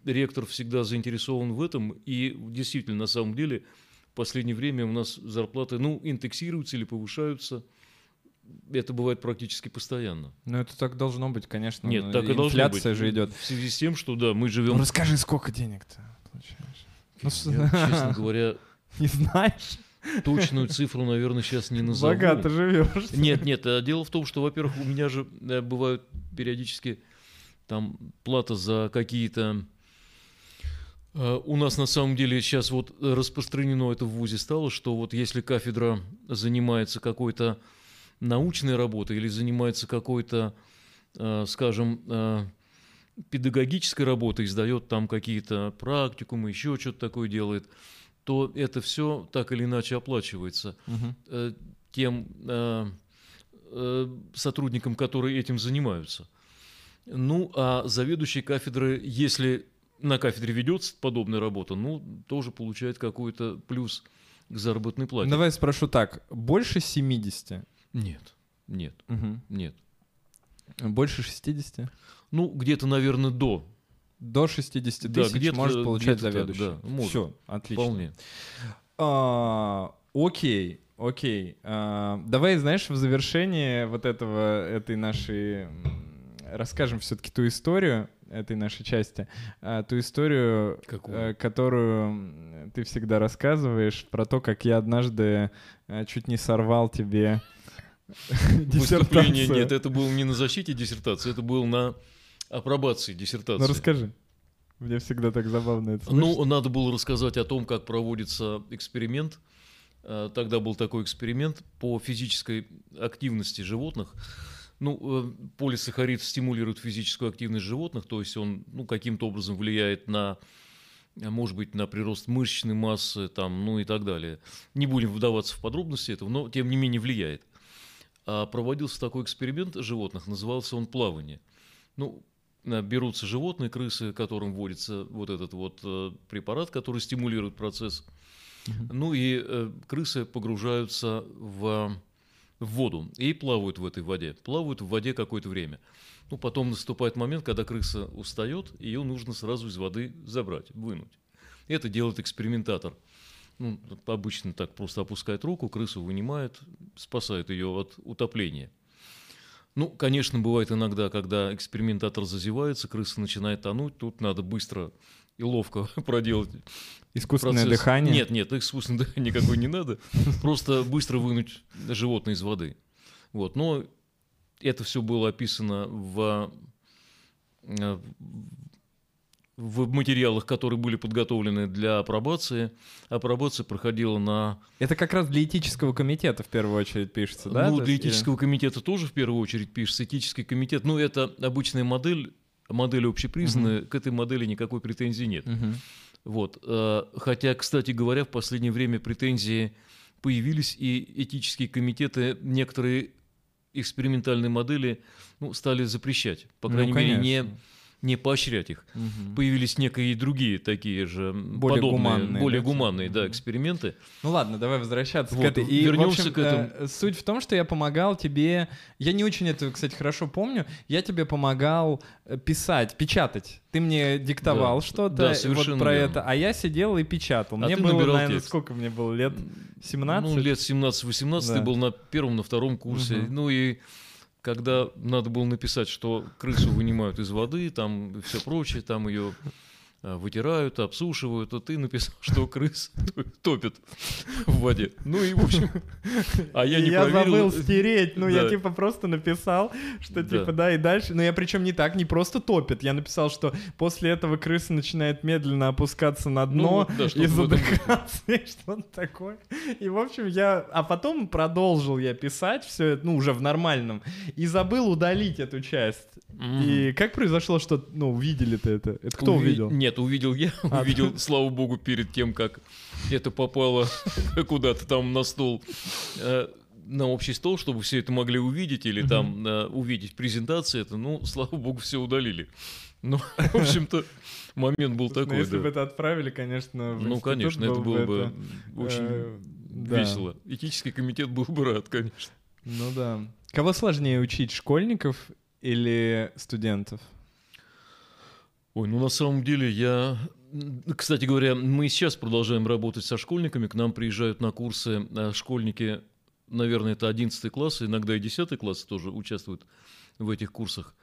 ректор всегда заинтересован в этом, и действительно, на самом деле, в последнее время у нас зарплаты, ну, индексируются или повышаются. Это бывает практически постоянно. Ну это так должно быть, конечно. Нет, ну, так и должно быть. Инфляция же идет. В связи с тем, что, да, мы Ну живем... расскажи, сколько денег-то получаешь? Ну, Я, честно говоря, Не знаешь? Точную цифру, наверное, сейчас не назову. Богато живешь. Нет, нет, а дело в том, что, во-первых, у меня же э, бывают периодически там плата за какие-то... Э, У нас на самом деле сейчас вот распространено это в ВУЗе стало, что вот если кафедра занимается какой-то научной работой или занимается какой-то, э, скажем, э, педагогической работой, издает там какие-то практикумы, еще что-то такое делает, то это все так или иначе оплачивается э, тем э, э, сотрудникам, которые этим занимаются. Ну, а заведующий кафедры, если на кафедре ведется подобная работа, ну, тоже получает какой-то плюс к заработной плате. Давай спрошу так. Больше 70? Нет, нет, Мгм. нет. Больше 60? Ну, где-то, наверное, до. До 60 Да, тысяч может получать заведующий. да, может. Все, отлично. Вполне. А, окей, окей. А, давай, знаешь, в завершении вот этого, этой нашей... Расскажем все-таки ту историю этой нашей части, а, ту историю, Какую? э, которую ты всегда рассказываешь, про то, как я однажды э, чуть не сорвал тебе Выступление диссертацию. нет, это было не на защите диссертации, это было на апробации диссертации. Ну расскажи. Мне всегда так забавно это слышать. Ну, надо было рассказать о том, как проводится эксперимент. Э, Тогда был такой эксперимент по физической активности животных. Ну, э, полисахарид стимулирует физическую активность животных, то есть он ну, каким-то образом влияет на, может быть, на прирост мышечной массы, там, ну и так далее. Не будем вдаваться в подробности этого, но тем не менее влияет. А проводился такой эксперимент животных, назывался он плавание. Ну, берутся животные, крысы, которым вводится вот этот вот э, препарат, который стимулирует процесс. Ну и э, крысы погружаются в, в воду и плавают в этой воде. Плавают в воде какое-то время. Ну, потом наступает момент, когда крыса устает, ее нужно сразу из воды забрать, вынуть. Это делает экспериментатор. Ну, обычно так просто опускает руку, крысу вынимает, спасает ее от утопления. Ну, конечно, бывает иногда, когда экспериментатор зазевается, крыса начинает тонуть, тут надо быстро и ловко проделать Искусственное процесс. дыхание. Нет, нет, искусственное дыхание никакой не надо. Просто быстро вынуть животное из воды. Вот, но это все было описано в, э, в материалах, которые были подготовлены для апробации. Апробация проходила на... Это как раз для этического комитета в первую очередь пишется, да? ну, для этического комитета тоже в первую очередь пишется. Этический комитет, ну, это обычная модель, модель общепризнанная, к этой модели никакой претензии нет. Мгм. Вот. э, Хотя, кстати говоря, в последнее время претензии появились, и этические комитеты некоторые экспериментальные модели ну, стали запрещать. По Ну, крайней мере, не. Не поощрять их. Мгм. Появились некие другие такие же Более подобные, гуманные, более да, гуманные да, эксперименты. Ну ладно, давай возвращаться к Вот, этой. И, вернемся общем, к этому. э, суть в том, что я помогал тебе. Я не очень это, кстати, хорошо помню. Я тебе помогал э, писать, печатать. Ты мне диктовал Да. что-то Да, вот про верно. это, а я сидел и печатал. А мне было, наверное, текст. сколько мне было лет? 17? Ну, лет 17-18 Да. ты был на первом, на втором курсе. Мгм. Ну и когда надо было написать, что крысу вынимают из воды, там все прочее, там ее вытирают, обсушивают, то ты написал, что крыс топит в воде. Ну и, в общем, а я не проверил. забыл стереть, ну я Да. типа просто написал, что Да. типа да и дальше, но я причем не так, не просто топит, я написал, что после этого крыса начинает медленно опускаться на Ну дно вот, да, и задыхаться, и что-то такое. И в общем я, а потом продолжил я писать все это, ну уже в нормальном, и забыл удалить эту часть. Мгм. И как произошло, что, ну увидели-то это? Это кто Уви- увидел? Нет, увидел я. А, увидел, слава богу, перед тем, как это попало куда-то там на стол. э, На общий стол, чтобы все это могли увидеть, или там э, увидеть презентации это, ну, слава богу, все удалили. Ну, в общем-то, момент был ну, такой, если бы да. это отправили, конечно, Ну, конечно, это был было бы это, очень э, да. весело. Этический комитет был бы рад, конечно. Ну да. Кого сложнее учить, школьников или студентов? Ой, ну на самом деле я... Кстати говоря, мы сейчас продолжаем работать со школьниками. К нам приезжают на курсы э, школьники, наверное, это 11 класс, иногда и 10 класс тоже участвуют в этих курсах.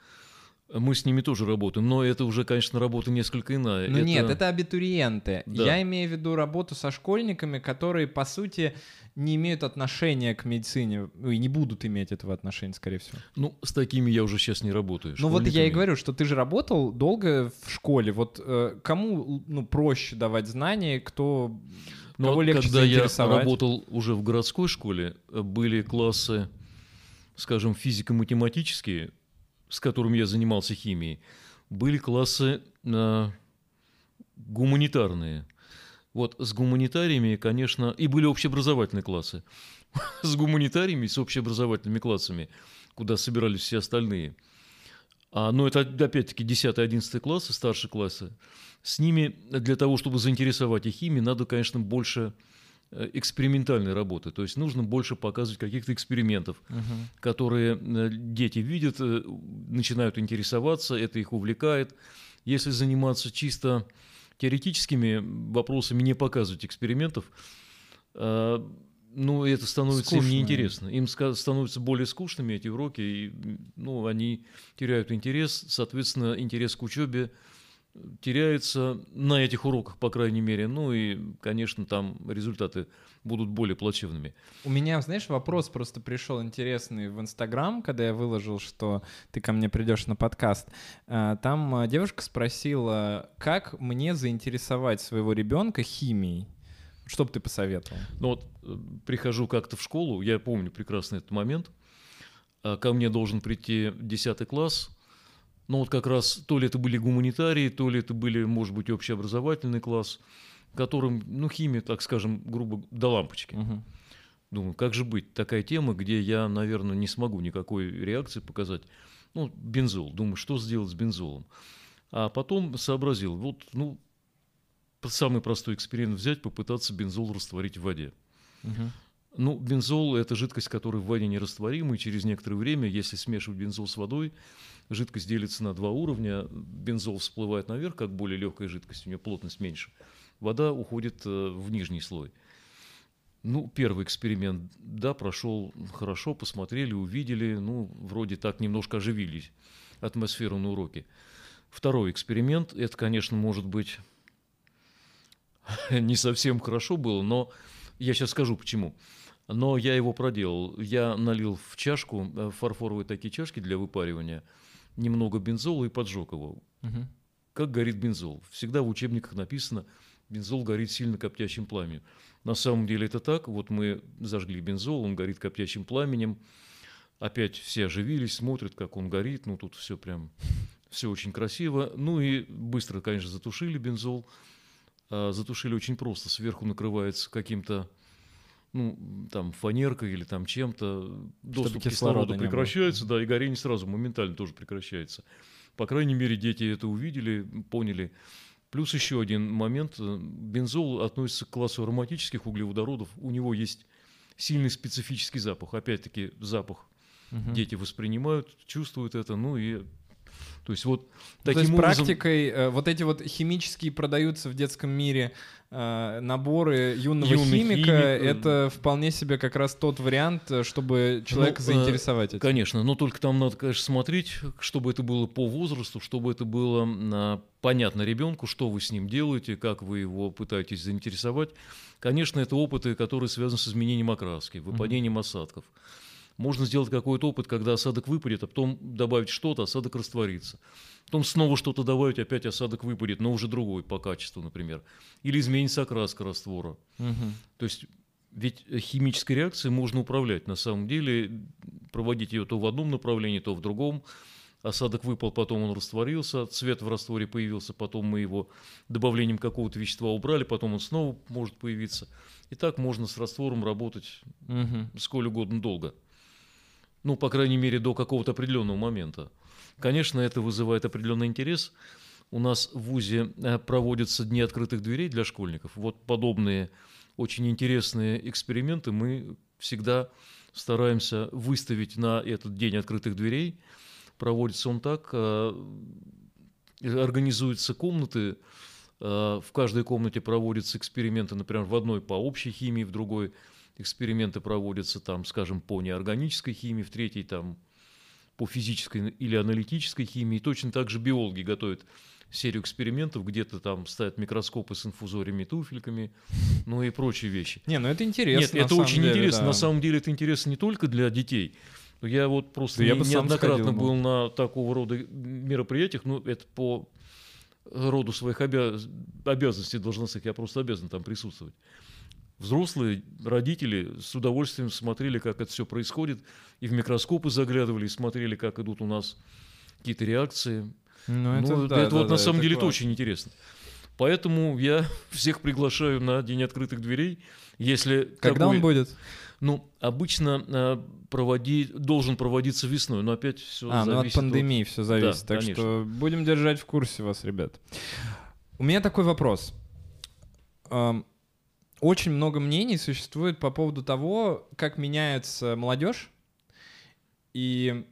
Мы с ними тоже работаем, но это уже, конечно, работа несколько иная. Ну нет, это абитуриенты. Да. Я имею в виду работу со школьниками, которые, по сути, не имеют отношения к медицине, ну и не будут иметь этого отношения, скорее всего. Ну, с такими я уже сейчас не работаю. Ну вот я и говорю, что ты же работал долго в школе. Вот э, кому ну, проще давать знания, кто Но кого легче когда я работал уже в городской школе, э, были классы, скажем, физико-математические, с которыми я занимался химией, были классы э, гуманитарные. Вот с гуманитариями, конечно, и были общеобразовательные классы. С гуманитариями, с общеобразовательными классами, куда собирались все остальные. А, но это опять-таки 10-11 классы, старшие классы. С ними для того, чтобы заинтересовать их химией, надо, конечно, больше экспериментальной работы. То есть нужно больше показывать каких-то экспериментов, Мгм. которые э, дети видят, э, начинают интересоваться, это их увлекает. Если заниматься чисто теоретическими вопросами, не показывать экспериментов, э, ну, это становится им Скучно. неинтересно. Им становятся более скучными эти уроки, и, ну, они теряют интерес, соответственно, интерес к учебе теряется на этих уроках, по крайней мере. Ну и, конечно, там результаты будут более плачевными. У меня, знаешь, вопрос просто пришел интересный в Инстаграм, когда я выложил, что ты ко мне придешь на подкаст. А, Там а, девушка спросила, как мне заинтересовать своего ребенка химией. Что бы ты посоветовал? Ну вот э, прихожу как-то в школу, я помню прекрасно этот момент, а, ко мне должен прийти 10 класс, ну вот как раз то ли это были гуманитарии, то ли это были, может быть, общеобразовательный класс, которым, ну, химия, так скажем, грубо, до лампочки. Мгм. Думаю, как же быть? Такая тема, где я, наверное, не смогу никакой реакции показать. Ну, бензол. Думаю, что сделать с бензолом? А потом сообразил, вот, ну, самый простой эксперимент взять, попытаться бензол растворить в воде. Мгм. Ну, бензол – это жидкость, которая в воде нерастворима, и через некоторое время, если смешивать бензол с водой, жидкость делится на два уровня. Бензол всплывает наверх, как более легкая жидкость, у нее плотность меньше. Вода уходит э, в нижний слой. Ну, первый эксперимент, да, прошел хорошо, посмотрели, увидели, ну, вроде так немножко оживились атмосферу на уроке. Второй эксперимент, это, конечно, может быть не совсем хорошо было, но я сейчас скажу почему. Но я его проделал. Я налил в чашку, э, фарфоровые такие чашки для выпаривания, немного бензола и поджег его. Мгм. Как горит бензол? Всегда в учебниках написано, бензол горит сильно коптящим пламенем. На самом деле это так. Вот мы зажгли бензол, он горит коптящим пламенем. Опять все оживились, смотрят, как он горит. Ну, тут все прям, все очень красиво. Ну и быстро, конечно, затушили бензол. А, затушили очень просто. Сверху накрывается каким-то, ну, там, фанеркой или там чем-то. Доступ к кислорода кислороду прекращается, да, и горение сразу моментально тоже прекращается. По крайней мере, дети это увидели, поняли. Плюс еще один момент. Бензол относится к классу ароматических углеводородов. У него есть сильный специфический запах. Опять-таки запах угу. дети воспринимают, чувствуют это. Ну и то есть вот таким То есть образом... практикой э, вот эти вот химические продаются в детском мире наборы юного Юный химика, химик, э, это вполне себе как раз тот вариант, э, чтобы человека ну, заинтересовать. Этим. Конечно, но только там надо, конечно, смотреть, чтобы это было по возрасту, чтобы это было э, понятно ребенку, что вы с ним делаете, как вы его пытаетесь заинтересовать. Конечно, это опыты, которые связаны с изменением окраски, выпадением mm-hmm. осадков. Можно сделать какой-то опыт, когда осадок выпадет, а потом добавить что-то, осадок растворится. Потом снова что-то добавить, опять осадок выпадет, но уже другой по качеству, например. Или изменится окраска раствора. Угу. То есть ведь химической реакцией можно управлять. На самом деле проводить ее то в одном направлении, то в другом. Осадок выпал, потом он растворился, цвет в растворе появился, потом мы его добавлением какого-то вещества убрали, потом он снова может появиться. И так можно с раствором работать угу. сколь угодно долго ну, по крайней мере, до какого-то определенного момента. Конечно, это вызывает определенный интерес. У нас в ВУЗе э, проводятся дни открытых дверей для школьников. Вот подобные очень интересные эксперименты мы всегда стараемся выставить на этот день открытых дверей. Проводится он так, э, организуются комнаты, э, в каждой комнате проводятся эксперименты, например, в одной по общей химии, в другой эксперименты проводятся там, скажем, по неорганической химии, в третьей там по физической или аналитической химии. И точно так же биологи готовят серию экспериментов, где-то там ставят микроскопы с инфузориями, туфельками, ну и прочие вещи. Не, ну это интересно. Нет, это очень деле, интересно. Да. На самом деле это интересно не только для детей. Я вот просто да не, я бы неоднократно сходил, был на такого рода мероприятиях, ну это по роду своих обяз... обязанностей должностных, я просто обязан там присутствовать взрослые родители с удовольствием смотрели, как это все происходит, и в микроскопы заглядывали, и смотрели, как идут у нас какие-то реакции. Ну, это, ну, да, это да, вот да, на самом деле классно. это очень интересно. Поэтому я всех приглашаю на День открытых дверей. Если Когда такой, он будет? Ну, обычно э, проводи, должен проводиться весной, но опять все а, зависит. ну от пандемии от... все зависит. Да, так конечно. что будем держать в курсе вас, ребят. У меня такой вопрос очень много мнений существует по поводу того, как меняется молодежь. И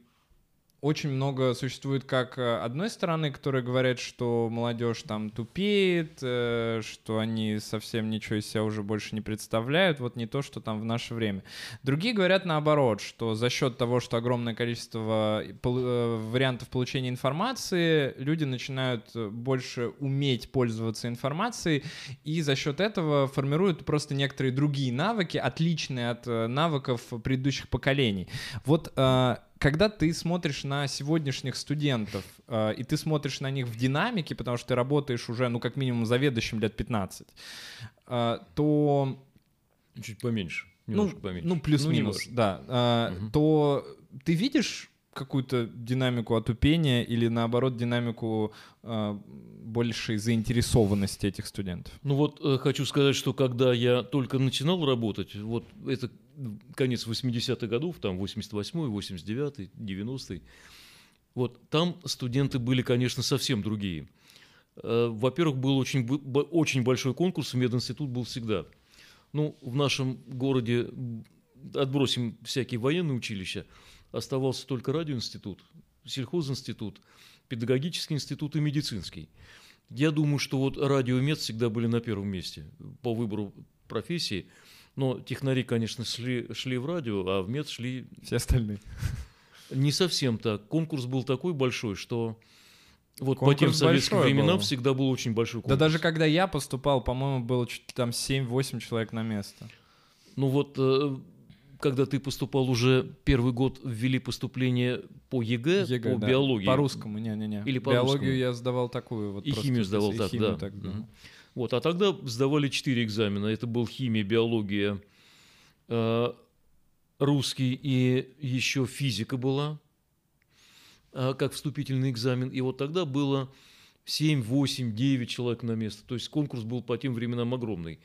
очень много существует как э, одной стороны, которые говорят, что молодежь там тупеет, э, что они совсем ничего из себя уже больше не представляют, вот не то, что там в наше время. Другие говорят наоборот, что за счет того, что огромное количество э, вариантов получения информации, люди начинают больше уметь пользоваться информацией, и за счет этого формируют просто некоторые другие навыки, отличные от навыков предыдущих поколений. Вот когда ты смотришь на сегодняшних студентов, э, и ты смотришь на них в динамике, потому что ты работаешь уже, ну, как минимум, заведующим лет 15, э, то... Чуть поменьше. Ну, поменьше. ну плюс-минус, ну, да. Э, угу. То ты видишь какую-то динамику отупения или наоборот динамику э, большей заинтересованности этих студентов? Ну вот э, хочу сказать, что когда я только начинал работать, вот это конец 80-х годов, там 88-й, 89-й, 90-й, вот там студенты были, конечно, совсем другие. Э, во-первых, был очень, очень большой конкурс, мединститут был всегда. Ну, в нашем городе, отбросим всякие военные училища, оставался только радиоинститут, сельхозинститут, педагогический институт и медицинский. Я думаю, что вот радио и мед всегда были на первом месте по выбору профессии. Но технари, конечно, шли, шли в радио, а в мед шли... Все остальные. Не совсем так. Конкурс был такой большой, что вот конкурс по тем советским временам был. всегда был очень большой конкурс. Да даже когда я поступал, по-моему, было чуть там 7-8 человек на место. Ну вот э, когда ты поступал уже первый год, ввели поступление по ЕГЭ, ЕГЭ по да. биологии. По-русскому, не-не-не. Или по Биологию я сдавал такую. Вот и химию сдавал так, да. Так, да. Угу. Вот, а тогда сдавали четыре экзамена. Это был химия, биология, э, русский и еще физика была, э, как вступительный экзамен. И вот тогда было 7, 8, 9 человек на место. То есть конкурс был по тем временам огромный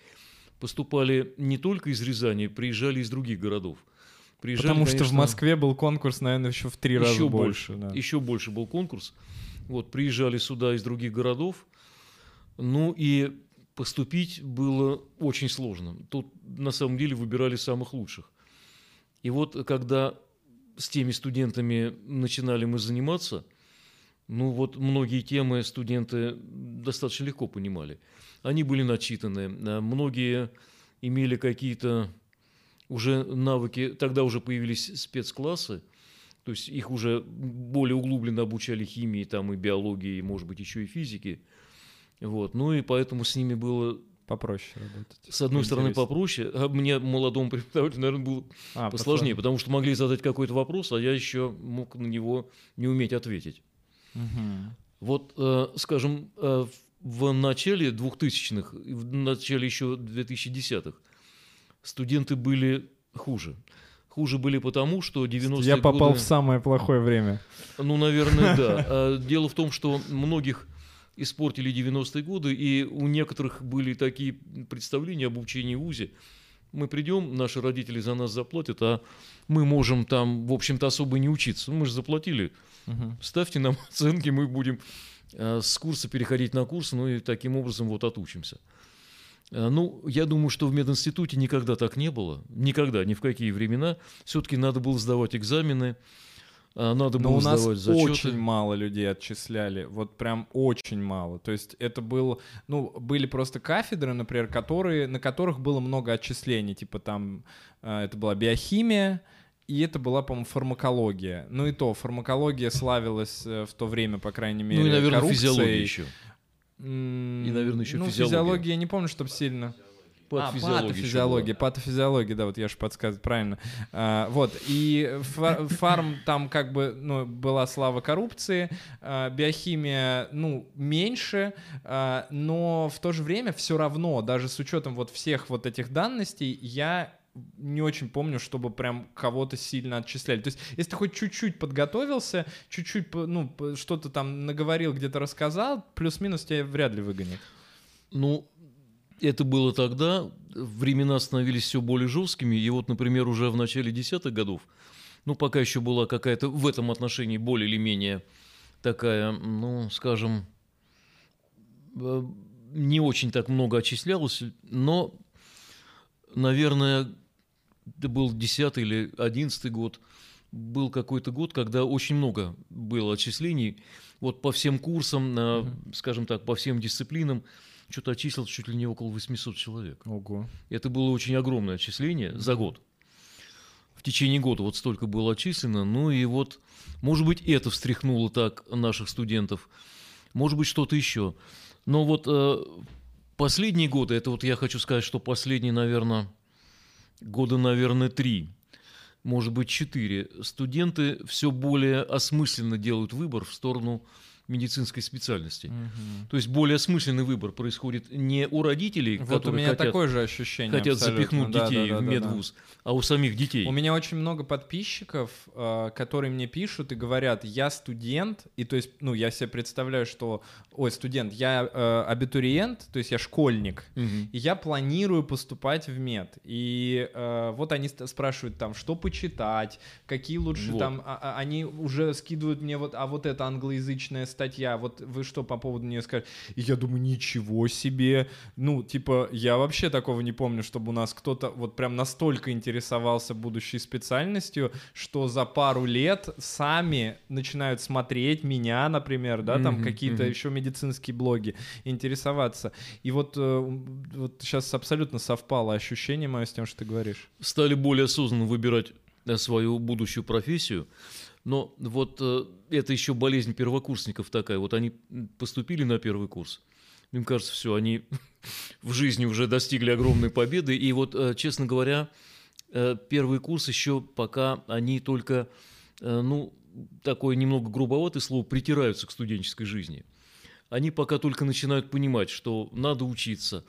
поступали не только из Рязани, приезжали из других городов. Приезжали, Потому конечно, что в Москве был конкурс, наверное, еще в три раза больше. больше да. Еще больше был конкурс. Вот, приезжали сюда из других городов. Ну и поступить было очень сложно. Тут на самом деле выбирали самых лучших. И вот когда с теми студентами начинали мы заниматься, ну вот многие темы студенты достаточно легко понимали. Они были начитаны, а многие имели какие-то уже навыки, тогда уже появились спецклассы, то есть их уже более углубленно обучали химии, там и биологии, может быть, еще и физике. Вот. Ну и поэтому с ними было Попроще работать. С одной стороны попроще, а мне, молодому преподавателю, наверное, было а, посложнее, потому что могли задать какой-то вопрос, а я еще мог на него не уметь ответить. Угу. Вот, э, скажем, э, в начале 2000-х, в начале еще 2010-х студенты были хуже. Хуже были потому, что 90-е Я попал годы... в самое плохое время. Ну, наверное, да. А дело в том, что многих испортили 90-е годы, и у некоторых были такие представления об учении ВУЗе. Мы придем, наши родители за нас заплатят, а мы можем там, в общем-то, особо не учиться. Мы же заплатили. Угу. Ставьте нам оценки, мы будем э, с курса переходить на курс, ну и таким образом вот отучимся. Э, ну, я думаю, что в мединституте никогда так не было. Никогда, ни в какие времена. Все-таки надо было сдавать экзамены, надо было Но у нас зачеты. очень мало людей отчисляли, вот прям очень мало. То есть это было, ну, были просто кафедры, например, которые, на которых было много отчислений, типа там э, это была биохимия, и это была, по-моему, фармакология. Ну и то, фармакология славилась э, в то время, по крайней мере, Ну и, наверное, коррупцией. физиология еще. И, наверное, еще ну, физиология. физиология, я не помню, чтобы сильно... Патофизиология. А, патофизиология, патофизиология, да, вот я же подсказываю, правильно. А, вот, и фар, фарм там как бы, ну, была слава коррупции, а, биохимия, ну, меньше, а, но в то же время все равно, даже с учетом вот всех вот этих данностей, я не очень помню, чтобы прям кого-то сильно отчисляли. То есть, если ты хоть чуть-чуть подготовился, чуть-чуть, ну, что-то там наговорил, где-то рассказал, плюс-минус тебя вряд ли выгонят. Ну, это было тогда, времена становились все более жесткими, и вот, например, уже в начале десятых годов, ну, пока еще была какая-то в этом отношении более или менее такая, ну, скажем, э, не очень так много отчислялось, но, наверное, это был десятый или одиннадцатый год, был какой-то год, когда очень много было отчислений, вот по всем курсам, mm-hmm. скажем так, по всем дисциплинам, что-то отчислил чуть ли не около 800 человек. Ого. Это было очень огромное отчисление за год. В течение года вот столько было отчислено. Ну и вот, может быть, это встряхнуло так наших студентов. Может быть, что-то еще. Но вот э, последние годы, это вот я хочу сказать, что последние, наверное, года, наверное, три, может быть, четыре, студенты все более осмысленно делают выбор в сторону медицинской специальности. Угу. То есть более осмысленный выбор происходит не у родителей, вот которые у меня хотят, такое же ощущение хотят абсолютно. запихнуть да, детей да, да, в медвуз, да, а у самих детей. У меня очень много подписчиков, э, которые мне пишут и говорят, я студент, и то есть, ну, я себе представляю, что, ой, студент, я э, абитуриент, то есть я школьник, угу. и я планирую поступать в мед. И э, вот они спрашивают там, что почитать, какие лучше вот. там, а, а, они уже скидывают мне вот, а вот это англоязычная статья, вот вы что по поводу нее скажете? И я думаю, ничего себе. Ну, типа, я вообще такого не помню, чтобы у нас кто-то вот прям настолько интересовался будущей специальностью, что за пару лет сами начинают смотреть меня, например, да, там mm-hmm, какие-то mm-hmm. еще медицинские блоги, интересоваться. И вот, э, вот сейчас абсолютно совпало ощущение мое с тем, что ты говоришь. Стали более осознанно выбирать э, свою будущую профессию. Но вот э, это еще болезнь первокурсников такая. Вот они поступили на первый курс. Им кажется, все, они в жизни уже достигли огромной победы. И вот, э, честно говоря, э, первый курс еще пока они только, ну, такое немного грубоватое слово, притираются к студенческой жизни. Они пока только начинают понимать, что надо учиться,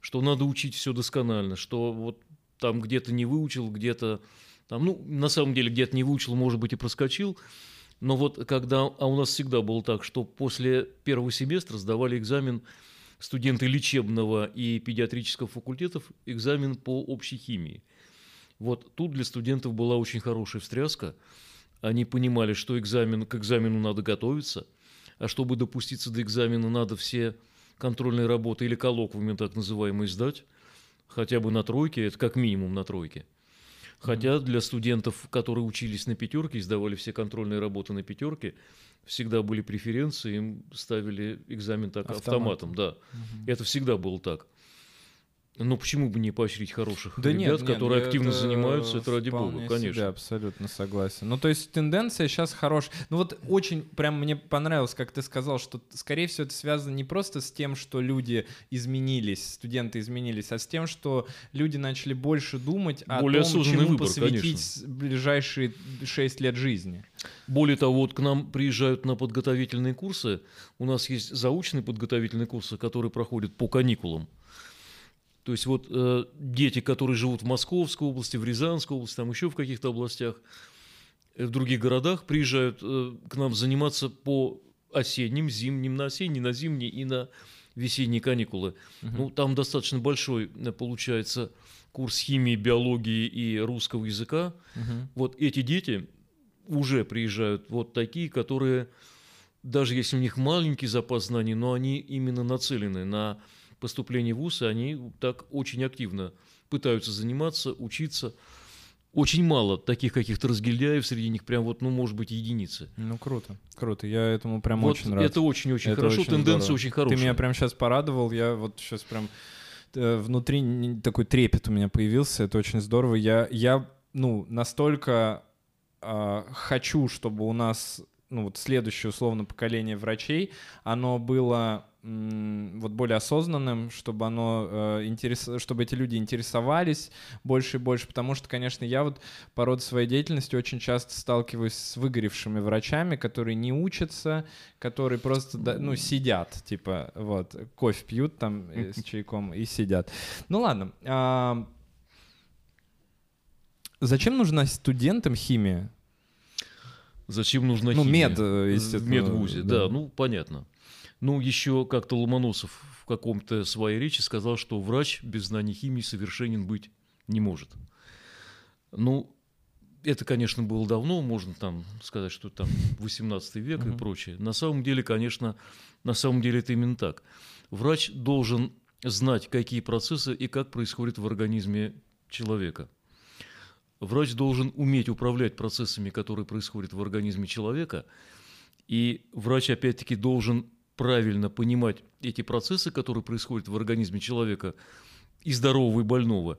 что надо учить все досконально, что вот там где-то не выучил, где-то там, ну, на самом деле, где-то не выучил, может быть, и проскочил. Но вот когда, а у нас всегда было так, что после первого семестра сдавали экзамен студенты лечебного и педиатрического факультетов, экзамен по общей химии. Вот тут для студентов была очень хорошая встряска. Они понимали, что экзамен, к экзамену надо готовиться. а чтобы допуститься до экзамена, надо все контрольные работы или коллоквиумы так называемые сдать, хотя бы на тройке, это как минимум на тройке. Хотя для студентов, которые учились на пятерке сдавали все контрольные работы на пятерке, всегда были преференции, им ставили экзамен так автоматом, Автоматом. да. Мгм. Это всегда было так. Но почему бы не поощрить хороших Да ребят, нет, нет, которые это активно занимаются, это ради бога, конечно. абсолютно согласен. Ну, то есть тенденция сейчас хорошая. Ну, вот очень прям мне понравилось, как ты сказал, что, скорее всего, это связано не просто с тем, что люди изменились, студенты изменились, а с тем, что люди начали больше думать о Более том, осознанный чему выбор, посвятить конечно. ближайшие 6 лет жизни. Более того, вот к нам приезжают на подготовительные курсы. У нас есть заочные подготовительные курсы, которые проходят по каникулам. То есть вот э, дети, которые живут в Московской области, в Рязанской области, там еще в каких-то областях, э, в других городах приезжают э, к нам заниматься по осенним, зимним, на осенние, на зимние и на весенние каникулы. Ну, там достаточно большой э, получается курс химии, биологии и русского языка. Мгм. Вот эти дети уже приезжают вот такие, которые, даже если у них маленький запас знаний, но они именно нацелены на поступление в ВУЗ, они так очень активно пытаются заниматься, учиться. Очень мало таких каких-то разгильдяев, среди них прям вот, ну, может быть, единицы. Ну, круто, круто. Я этому прям вот очень рад. это очень-очень Это хорошо, очень тенденция здорово. очень хорошая. Ты меня прям сейчас порадовал. Я вот сейчас прям э, внутри такой трепет у меня появился. Это очень здорово. Я, я ну, настолько а, хочу, чтобы у нас ну, вот следующее условно поколение врачей, оно было вот более осознанным, чтобы оно э, интерес- чтобы эти люди интересовались больше и больше, потому что, конечно, я вот по роду своей деятельности очень часто сталкиваюсь с выгоревшими врачами, которые не учатся, которые просто, ну, сидят, типа, вот, кофе пьют там э, с чайком и сидят. Ну ладно. а, Зачем нужна студентам химия? Зачем нужна Ну, химия? мед, э, естественно, В медвузе, да. да. ну, понятно. Ну, еще как-то Ломоносов в каком-то своей речи сказал, что врач без знаний химии совершенен быть не может. Ну, это, конечно, было давно, можно там сказать, что там 18 век и прочее. На самом деле, конечно, на самом деле это именно так. Врач должен знать, какие процессы и как происходят в организме человека. Врач должен уметь управлять процессами, которые происходят в организме человека, и врач, опять-таки, должен правильно понимать эти процессы, которые происходят в организме человека, и здорового, и больного.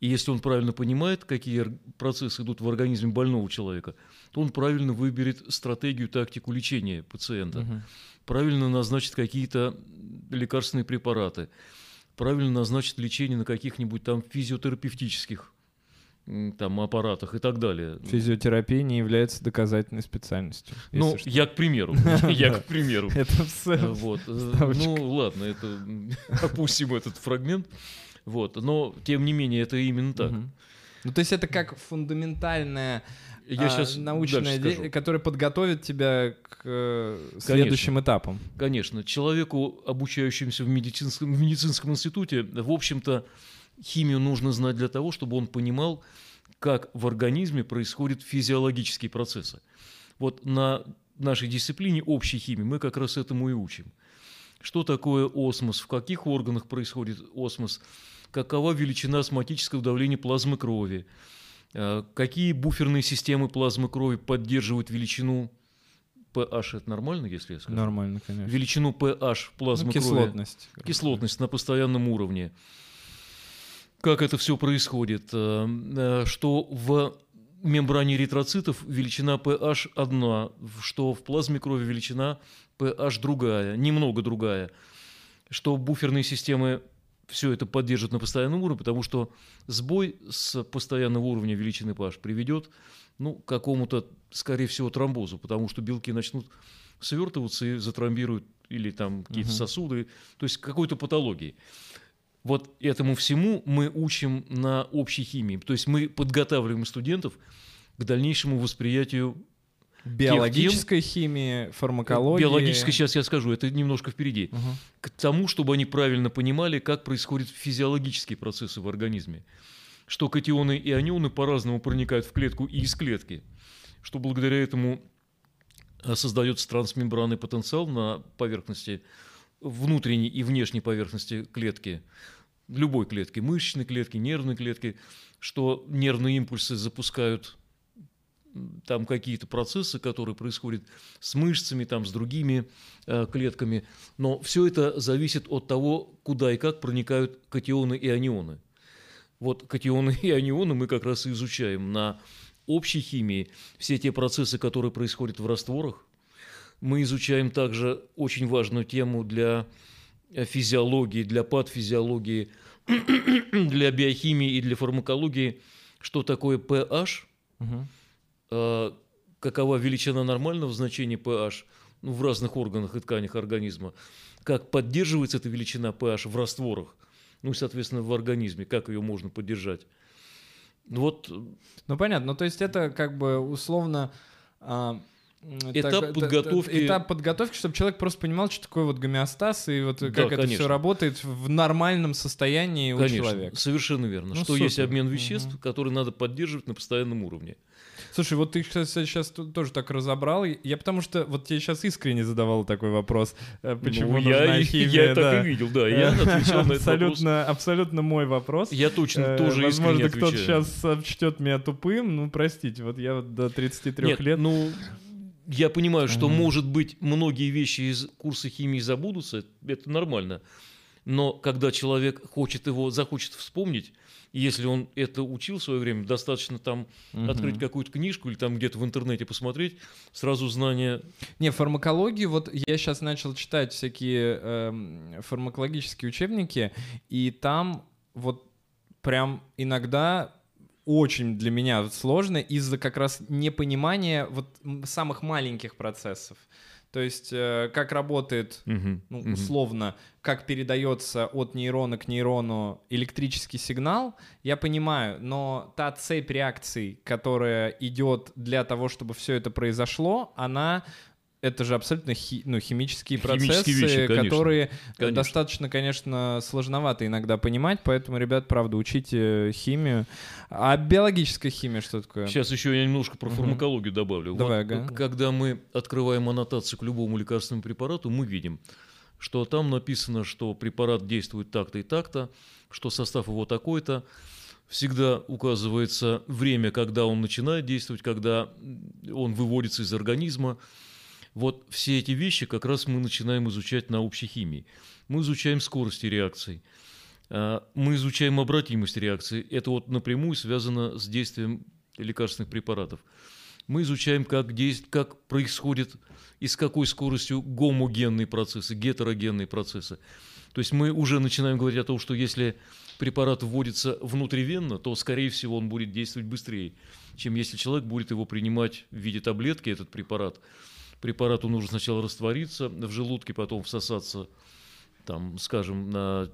И если он правильно понимает, какие процессы идут в организме больного человека, то он правильно выберет стратегию, тактику лечения пациента, Мгм. правильно назначит какие-то лекарственные препараты, правильно назначит лечение на каких-нибудь там физиотерапевтических там аппаратах и так далее. Физиотерапия не является доказательной специальностью. Ну, что. я к примеру, я к примеру. Это все. Вот. э. Ну, ладно, это опустим этот фрагмент. Вот. Но, тем не менее, это именно так. Ну, то есть это как фундаментальная Я а, сейчас научная скажу. которая подготовит тебя к э, следующим этапам. Конечно, человеку, обучающемуся в медицинском, в медицинском институте, в общем-то, химию нужно знать для того, чтобы он понимал, как в организме происходят физиологические процессы. Вот на нашей дисциплине общей химии мы как раз этому и учим. Что такое осмос, в каких органах происходит осмос, какова величина осмотического давления плазмы крови, э, какие буферные системы плазмы крови поддерживают величину pH, это нормально, если я скажу? Нормально, конечно. величину pH плазмы Ну, крови, кислотность. кислотность на постоянном уровне. Как это все происходит? Э, э, Что в мембране эритроцитов величина pH одна, что в плазме крови величина pH другая, немного другая, что буферные системы все это поддержат на постоянном уровне, потому что сбой с постоянного уровня величины pH приведет ну, к какому-то, скорее всего, тромбозу, потому что белки начнут свертываться и затромбируют или там какие-то Мгм. сосуды, то есть какой-то патологии. Вот этому всему мы учим на общей химии. То есть мы подготавливаем студентов к дальнейшему восприятию Биологической химии, фармакологии. биологической, сейчас я скажу, это немножко впереди, Мгм. к тому, чтобы они правильно понимали, как происходят физиологические процессы в организме. Что катионы и анионы по-разному проникают в клетку и из клетки. Что благодаря этому создается трансмембранный потенциал на поверхности внутренней и внешней поверхности клетки, любой клетки, мышечной клетки, нервной клетки, что нервные импульсы запускают там какие-то процессы, которые происходят с мышцами, там, с другими э, клетками. Но все это зависит от того, куда и как проникают катионы и анионы. Вот катионы и анионы мы как раз и изучаем на общей химии. Все те процессы, которые происходят в растворах. Мы изучаем также очень важную тему для физиологии, для патофизиологии, для биохимии и для фармакологии, что такое pH, угу. какова величина нормального значения pH ну, в разных органах и тканях организма, как поддерживается эта величина pH в растворах, ну и, соответственно, в организме, как ее можно поддержать. Вот. Ну понятно, ну то есть это как бы условно а, Этап так, подготовки. Этап подготовки, чтобы человек просто понимал, что такое вот гомеостаз и вот да, как конечно. это все работает в нормальном состоянии конечно, у человека. Совершенно верно. Ну, что супер. есть обмен веществ, угу. который надо поддерживать на постоянном уровне. Слушай, вот ты, кстати, сейчас тоже так разобрал. Я потому что вот тебе сейчас искренне задавал такой вопрос, э, почему ну, я, химия. Я да. так и видел, да. Я отвечал на абсолютно. Абсолютно мой вопрос. Я точно э, тоже Возможно, кто-то сейчас сочтет меня тупым. Ну, простите, вот я вот до 33 Нет, лет... ну, я понимаю, что, может быть, многие вещи из курса химии забудутся, это нормально. Но когда человек хочет его, захочет вспомнить, если он это учил в свое время, достаточно там угу. открыть какую-то книжку или там где-то в интернете посмотреть, сразу знание. Не, фармакологию, вот я сейчас начал читать всякие э, фармакологические учебники, и там вот прям иногда очень для меня сложно из-за как раз непонимания вот самых маленьких процессов. То есть э, как работает, uh-huh, ну, uh-huh. условно, как передается от нейрона к нейрону электрический сигнал, я понимаю, но та цепь реакций, которая идет для того, чтобы все это произошло, она это же абсолютно хи, ну, химические процессы, вещи, конечно, которые конечно. достаточно, конечно, сложновато иногда понимать, поэтому, ребят, правда, учите химию. А биологическая химия что такое? Сейчас еще я немножко про фармакологию угу. добавлю. Давай, вот, ага. Когда мы открываем аннотацию к любому лекарственному препарату, мы видим, что там написано, что препарат действует так-то и так-то, что состав его такой-то. Всегда указывается время, когда он начинает действовать, когда он выводится из организма. Вот все эти вещи как раз мы начинаем изучать на общей химии. Мы изучаем скорости реакций, а, мы изучаем обратимость реакции. Это вот напрямую связано с действием лекарственных препаратов. Мы изучаем, как, действ... как происходит и с какой скоростью гомогенные процессы, гетерогенные процессы. То есть мы уже начинаем говорить о том, что если препарат вводится внутривенно, то, скорее всего, он будет действовать быстрее, чем если человек будет его принимать в виде таблетки, этот препарат, препарату нужно сначала раствориться в желудке, потом всосаться, там, скажем, на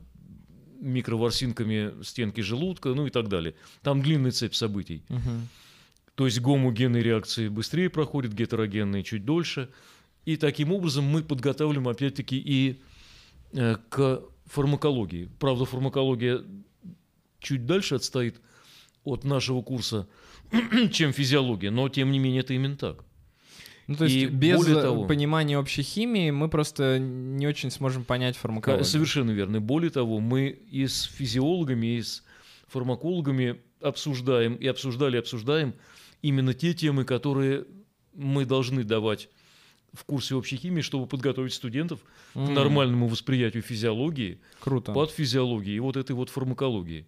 микроворсинками стенки желудка, ну и так далее. Там длинная цепь событий. Угу. То есть гомогенные реакции быстрее проходят, гетерогенные чуть дольше. И таким образом мы подготавливаем, опять-таки, и э, к фармакологии. Правда, фармакология чуть дальше отстоит от нашего курса, чем физиология, но тем не менее это именно так. Ну, то есть и без того, понимания общей химии мы просто не очень сможем понять фармакологию. Совершенно верно. Более того, мы и с физиологами, и с фармакологами обсуждаем, и обсуждали, и обсуждаем именно те темы, которые мы должны давать в курсе общей химии, чтобы подготовить студентов mm. к нормальному восприятию физиологии, Круто. физиологии и вот этой вот фармакологии.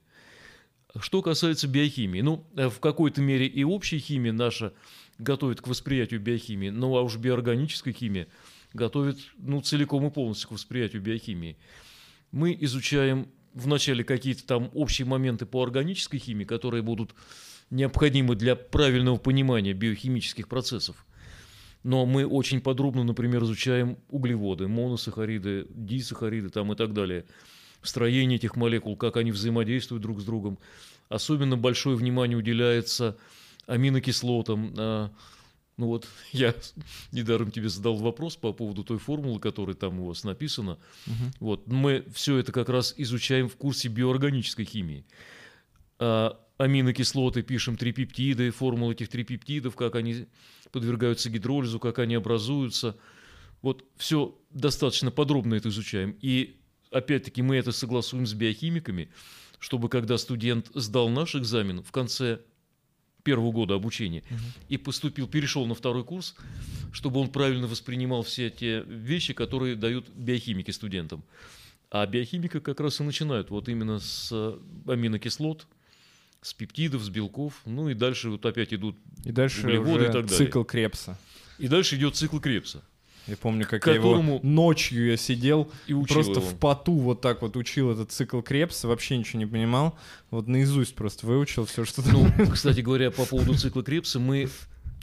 Что касается биохимии, ну, э, в какой-то мере и общей химии наша готовит к восприятию биохимии, ну а уж биоорганическая химия готовит ну, целиком и полностью к восприятию биохимии. Мы изучаем вначале какие-то там общие моменты по органической химии, которые будут необходимы для правильного понимания биохимических процессов. Но мы очень подробно, например, изучаем углеводы, моносахариды, дисахариды там и так далее, строение этих молекул, как они взаимодействуют друг с другом. Особенно большое внимание уделяется аминокислотам. А, ну вот я недаром тебе задал вопрос по поводу той формулы, которая там у вас написана. Угу. Вот мы все это как раз изучаем в курсе биоорганической химии. А аминокислоты, пишем трипептиды, формулы этих трипептидов, как они подвергаются гидролизу, как они образуются. Вот все достаточно подробно это изучаем. И опять-таки мы это согласуем с биохимиками, чтобы когда студент сдал наш экзамен в конце первого года обучения угу. и поступил, перешел на второй курс, чтобы он правильно воспринимал все те вещи, которые дают биохимики студентам. А биохимика как раз и начинают вот именно с аминокислот, с пептидов, с белков, ну и дальше вот опять идут и дальше углеводы и так далее. цикл Крепса. И дальше идет цикл Крепса. Я помню, как которому... я его ночью я сидел и просто его. в поту вот так вот учил этот цикл Крепса, вообще ничего не понимал. Вот наизусть просто выучил все, что Ну, кстати говоря, по поводу цикла Крепса, мы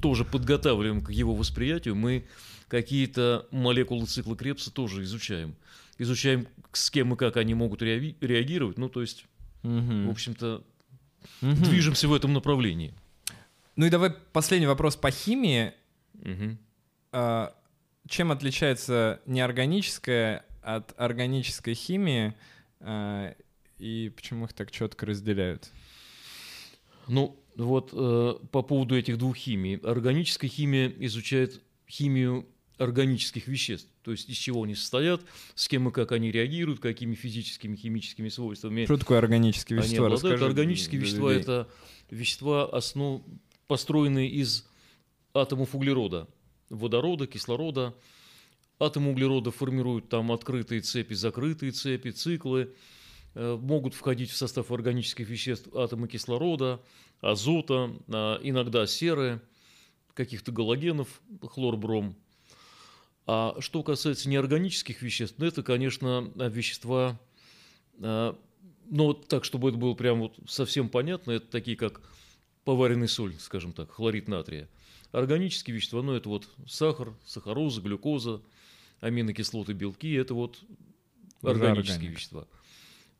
тоже подготавливаем к его восприятию. Мы какие-то молекулы цикла Крепса тоже изучаем. Изучаем, с кем и как они могут реагировать. Ну, то есть, угу. в общем-то, угу. движемся в этом направлении. Ну и давай последний вопрос по химии. Угу. А, чем отличается неорганическая от органической химии э, и почему их так четко разделяют? Ну, вот э, по поводу этих двух химий. Органическая химия изучает химию органических веществ, то есть из чего они состоят, с кем и как они реагируют, какими физическими, химическими свойствами. Что такое органические вещества? Они обладают. Органические вещества – это вещества, основ... построенные из атомов углерода водорода, кислорода. Атомы углерода формируют там открытые цепи, закрытые цепи, циклы. Э, могут входить в состав органических веществ атомы кислорода, азота, а, иногда серы, каких-то галогенов, хлорбром. А что касается неорганических веществ, ну, это, конечно, вещества, а, но так, чтобы это было прям вот совсем понятно, это такие как поваренный соль, скажем так, хлорид натрия – Органические вещества, ну это вот сахар, сахароза, глюкоза, аминокислоты, белки, это вот органические вещества.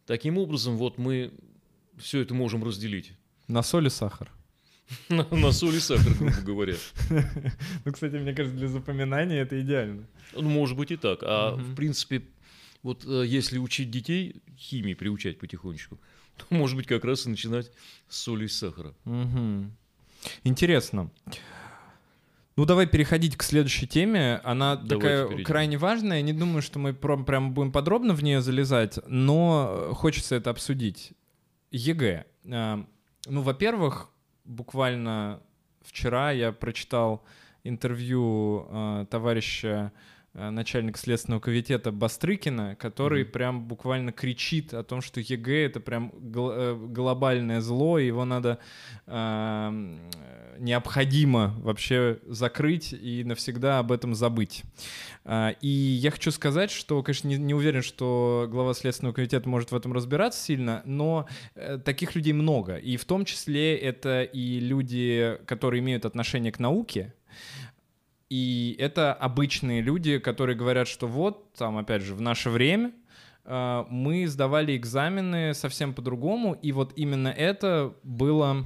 Таким образом, вот мы все это можем разделить. На соль и сахар. На соль и сахар, грубо говоря. Ну, кстати, мне кажется, для запоминания это идеально. Ну, может быть и так. А в принципе, вот э, если учить детей химии, приучать потихонечку, то, может быть, как раз и начинать с соли и сахара. Интересно. Ну, давай переходить к следующей теме. Она Давайте такая перейдем. крайне важная. Я не думаю, что мы прям, будем подробно в нее залезать, но хочется это обсудить. ЕГЭ. А, ну, во-первых, буквально вчера я прочитал интервью э, товарища Э, начальник Следственного комитета Бастрыкина, который mm-hmm. прям буквально кричит о том, что ЕГЭ — это прям гл- э, глобальное зло, и его надо э, необходимо вообще закрыть и навсегда об этом забыть. Э, и я хочу сказать, что, конечно, не, не уверен, что глава Следственного комитета может в этом разбираться сильно, но э, таких людей много, и в том числе это и люди, которые имеют отношение к науке, и это обычные люди, которые говорят, что вот, там, опять же, в наше время э, мы сдавали экзамены совсем по-другому, и вот именно это было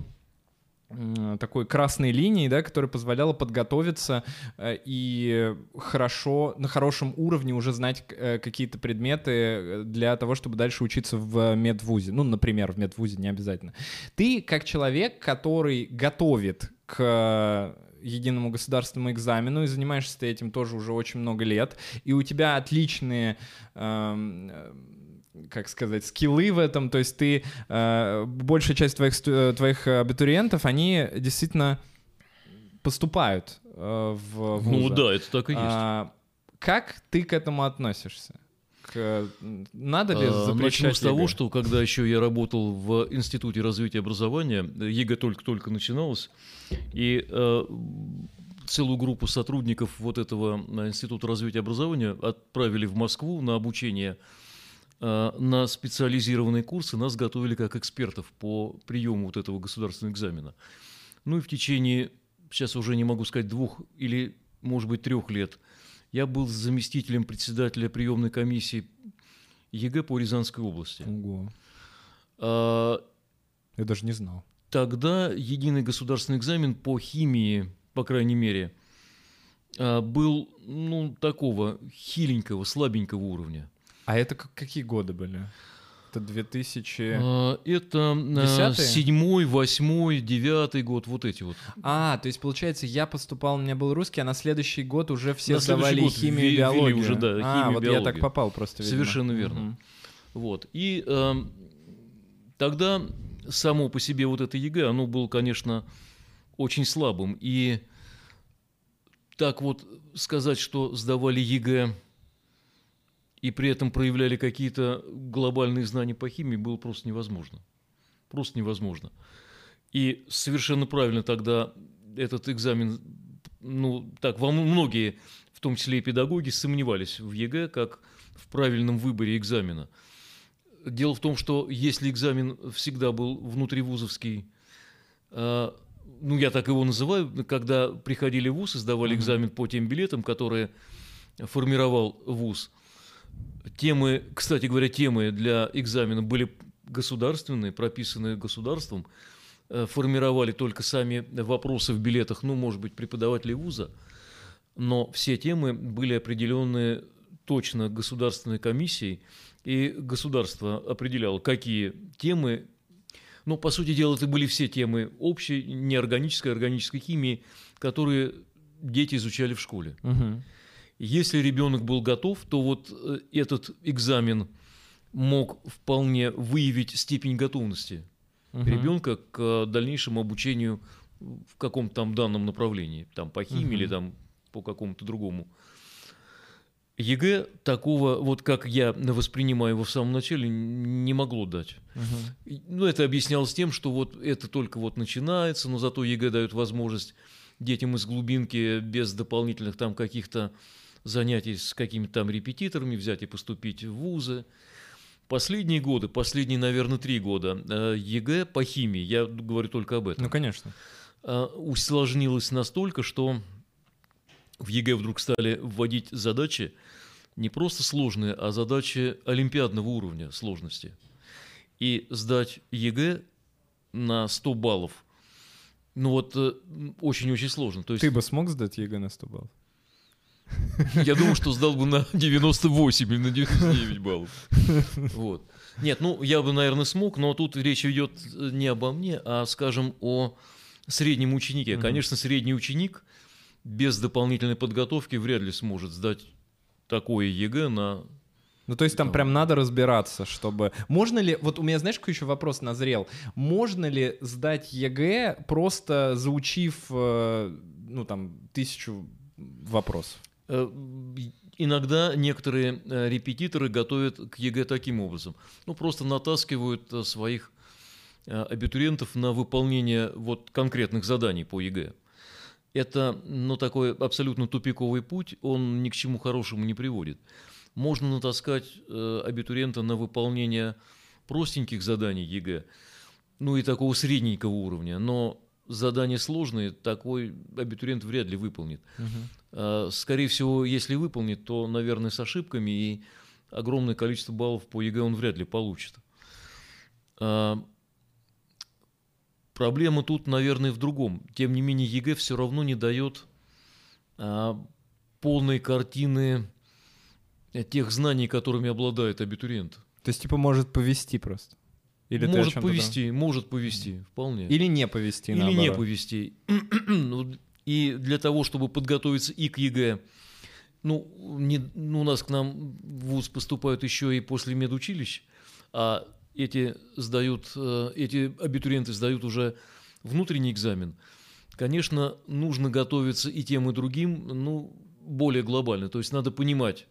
такой красной линией, да, которая позволяла подготовиться э, и хорошо, на хорошем уровне уже знать э, какие-то предметы э, для того, чтобы дальше учиться в медвузе. Ну, например, в медвузе, не обязательно. Ты, как человек, который готовит к единому государственному экзамену, и занимаешься ты этим тоже уже очень много лет, и у тебя отличные эм, э, как сказать, скиллы в этом, то есть ты, э, большая часть твоих, э, твоих абитуриентов, они действительно поступают э, в вузы. Ну да, это так и есть. А, как ты к этому относишься? К... Надо ли а, запрещать Начну с того, что когда еще я работал в Институте развития образования, ЕГЭ только-только начиналось, и э, целую группу сотрудников вот этого э, Института развития образования отправили в Москву на обучение э, на специализированные курсы. Нас готовили как экспертов по приему вот этого государственного экзамена. Ну и в течение, сейчас уже не могу сказать, двух или, может быть, трех лет – я был заместителем председателя приемной комиссии ЕГЭ по Рязанской области. Ого. А, Я даже не знал. Тогда единый государственный экзамен по химии, по крайней мере, а, был ну, такого хиленького, слабенького уровня. А это какие годы были? Это 2000... А, Это а, Десятые? седьмой, восьмой, девятый год, вот эти вот. А, то есть, получается, я поступал, у меня был русский, а на следующий год уже все На сдавали год химию и биологию. уже, да, а, химию, вот я так биологию. попал просто, видимо. Совершенно верно. Мгм. Вот. И эм, тогда само по себе вот это ЕГЭ, оно было, конечно, очень слабым. И так вот сказать, что сдавали ЕГЭ и при этом проявляли какие-то глобальные знания по химии, было просто невозможно. Просто невозможно. И совершенно правильно тогда этот экзамен, ну, так, во м- многие, в том числе и педагоги, сомневались в ЕГЭ как в правильном выборе экзамена. Дело в том, что если экзамен всегда был внутривузовский, а, ну, я так его называю, когда приходили в ВУЗ и сдавали экзамен по тем билетам, которые формировал ВУЗ, темы, кстати говоря, темы для экзамена были государственные, прописанные государством, э, формировали только сами вопросы в билетах, ну, может быть, преподаватели вуза, но все темы были определенные точно государственной комиссией, и государство определяло, какие темы, ну, по сути дела, это были все темы общей, неорганической, органической химии, которые дети изучали в школе. Мгм. Если ребенок был готов, то вот э, этот экзамен мог вполне выявить степень готовности Мгм. ребенка к э, дальнейшему обучению в каком-то там данном направлении, там по химии Мгм. или там по какому-то другому. ЕГЭ такого, вот как я воспринимаю его в самом начале, не могло дать. И, Ну, это объяснялось тем, что вот это только вот начинается, но зато ЕГЭ дает возможность детям из глубинки без дополнительных там каких-то занятий с какими-то там репетиторами взять и поступить в вузы. Последние годы, последние, наверное, три года, э, ЕГЭ по химии, я говорю только об этом, Ну, конечно. а, усложнилось настолько, что в ЕГЭ вдруг стали вводить задачи не просто сложные, а задачи олимпиадного уровня сложности. И сдать ЕГЭ на 100 баллов, ну вот э, очень-очень сложно. То есть Ты бы смог сдать ЕГЭ на 100 баллов? Я думаю, что сдал бы на 98 или на 99 баллов. Вот. Нет, ну я бы, наверное, смог, но тут речь идет не обо мне, а, скажем, о среднем ученике. Конечно, средний ученик без дополнительной подготовки вряд ли сможет сдать такое ЕГЭ на... Ну, то есть там прям надо разбираться, чтобы... Можно ли... Вот у меня, знаешь, какой еще вопрос назрел? Можно ли сдать ЕГЭ, просто заучив, э, ну, там, тысячу вопросов? Э, Иногда некоторые э, репетиторы готовят к ЕГЭ таким образом. Ну, просто натаскивают э, своих абитуриентов на выполнение вот конкретных заданий по ЕГЭ. Это, ну, такой абсолютно тупиковый путь, он ни к чему хорошему не приводит. Можно натаскать абитуриента на выполнение простеньких заданий ЕГЭ, ну и такого средненького уровня, но задания сложные такой абитуриент вряд ли выполнит. А, Скорее всего, если выполнит, то, наверное, с ошибками и огромное количество баллов по ЕГЭ он вряд ли получит. А, Проблема тут, наверное, в другом. Тем не менее, ЕГЭ все равно не дает а, полной картины тех знаний, которыми обладает абитуриент. То есть, типа, может повести просто? Или может повести, может повести, вполне. Или не повести, Или не наоборот? повести. Ну, И для того, чтобы подготовиться и к ЕГЭ, ну, не, ну, у нас к нам в ВУЗ поступают еще и после медучилищ, а эти сдают, э, эти абитуриенты сдают уже внутренний экзамен. Конечно, нужно готовиться и тем, и другим, ну, более глобально. То есть надо понимать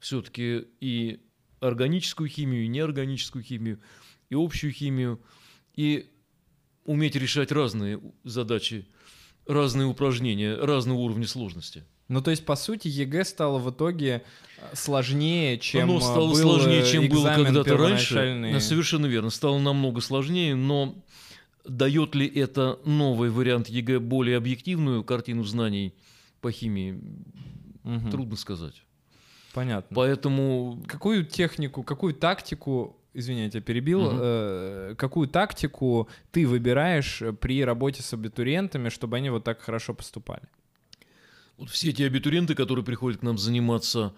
все-таки и органическую химию, и неорганическую химию, и общую химию, и уметь решать разные задачи, разные упражнения, разного уровня сложности. Ну, то есть, по сути, ЕГЭ стало в итоге э, сложнее, чем Оно э, стало был, сложнее, чем было когда-то раньше. Совершенно верно. Стало намного сложнее, но дает ли это новый вариант ЕГЭ более объективную картину знаний по химии, Мгм. трудно сказать. Понятно. Поэтому Какую технику, какую тактику, извини, я тебя перебил, Мгм. э, какую тактику ты выбираешь э, при работе с абитуриентами, чтобы они вот так хорошо поступали? вот все эти абитуриенты, которые приходят к нам заниматься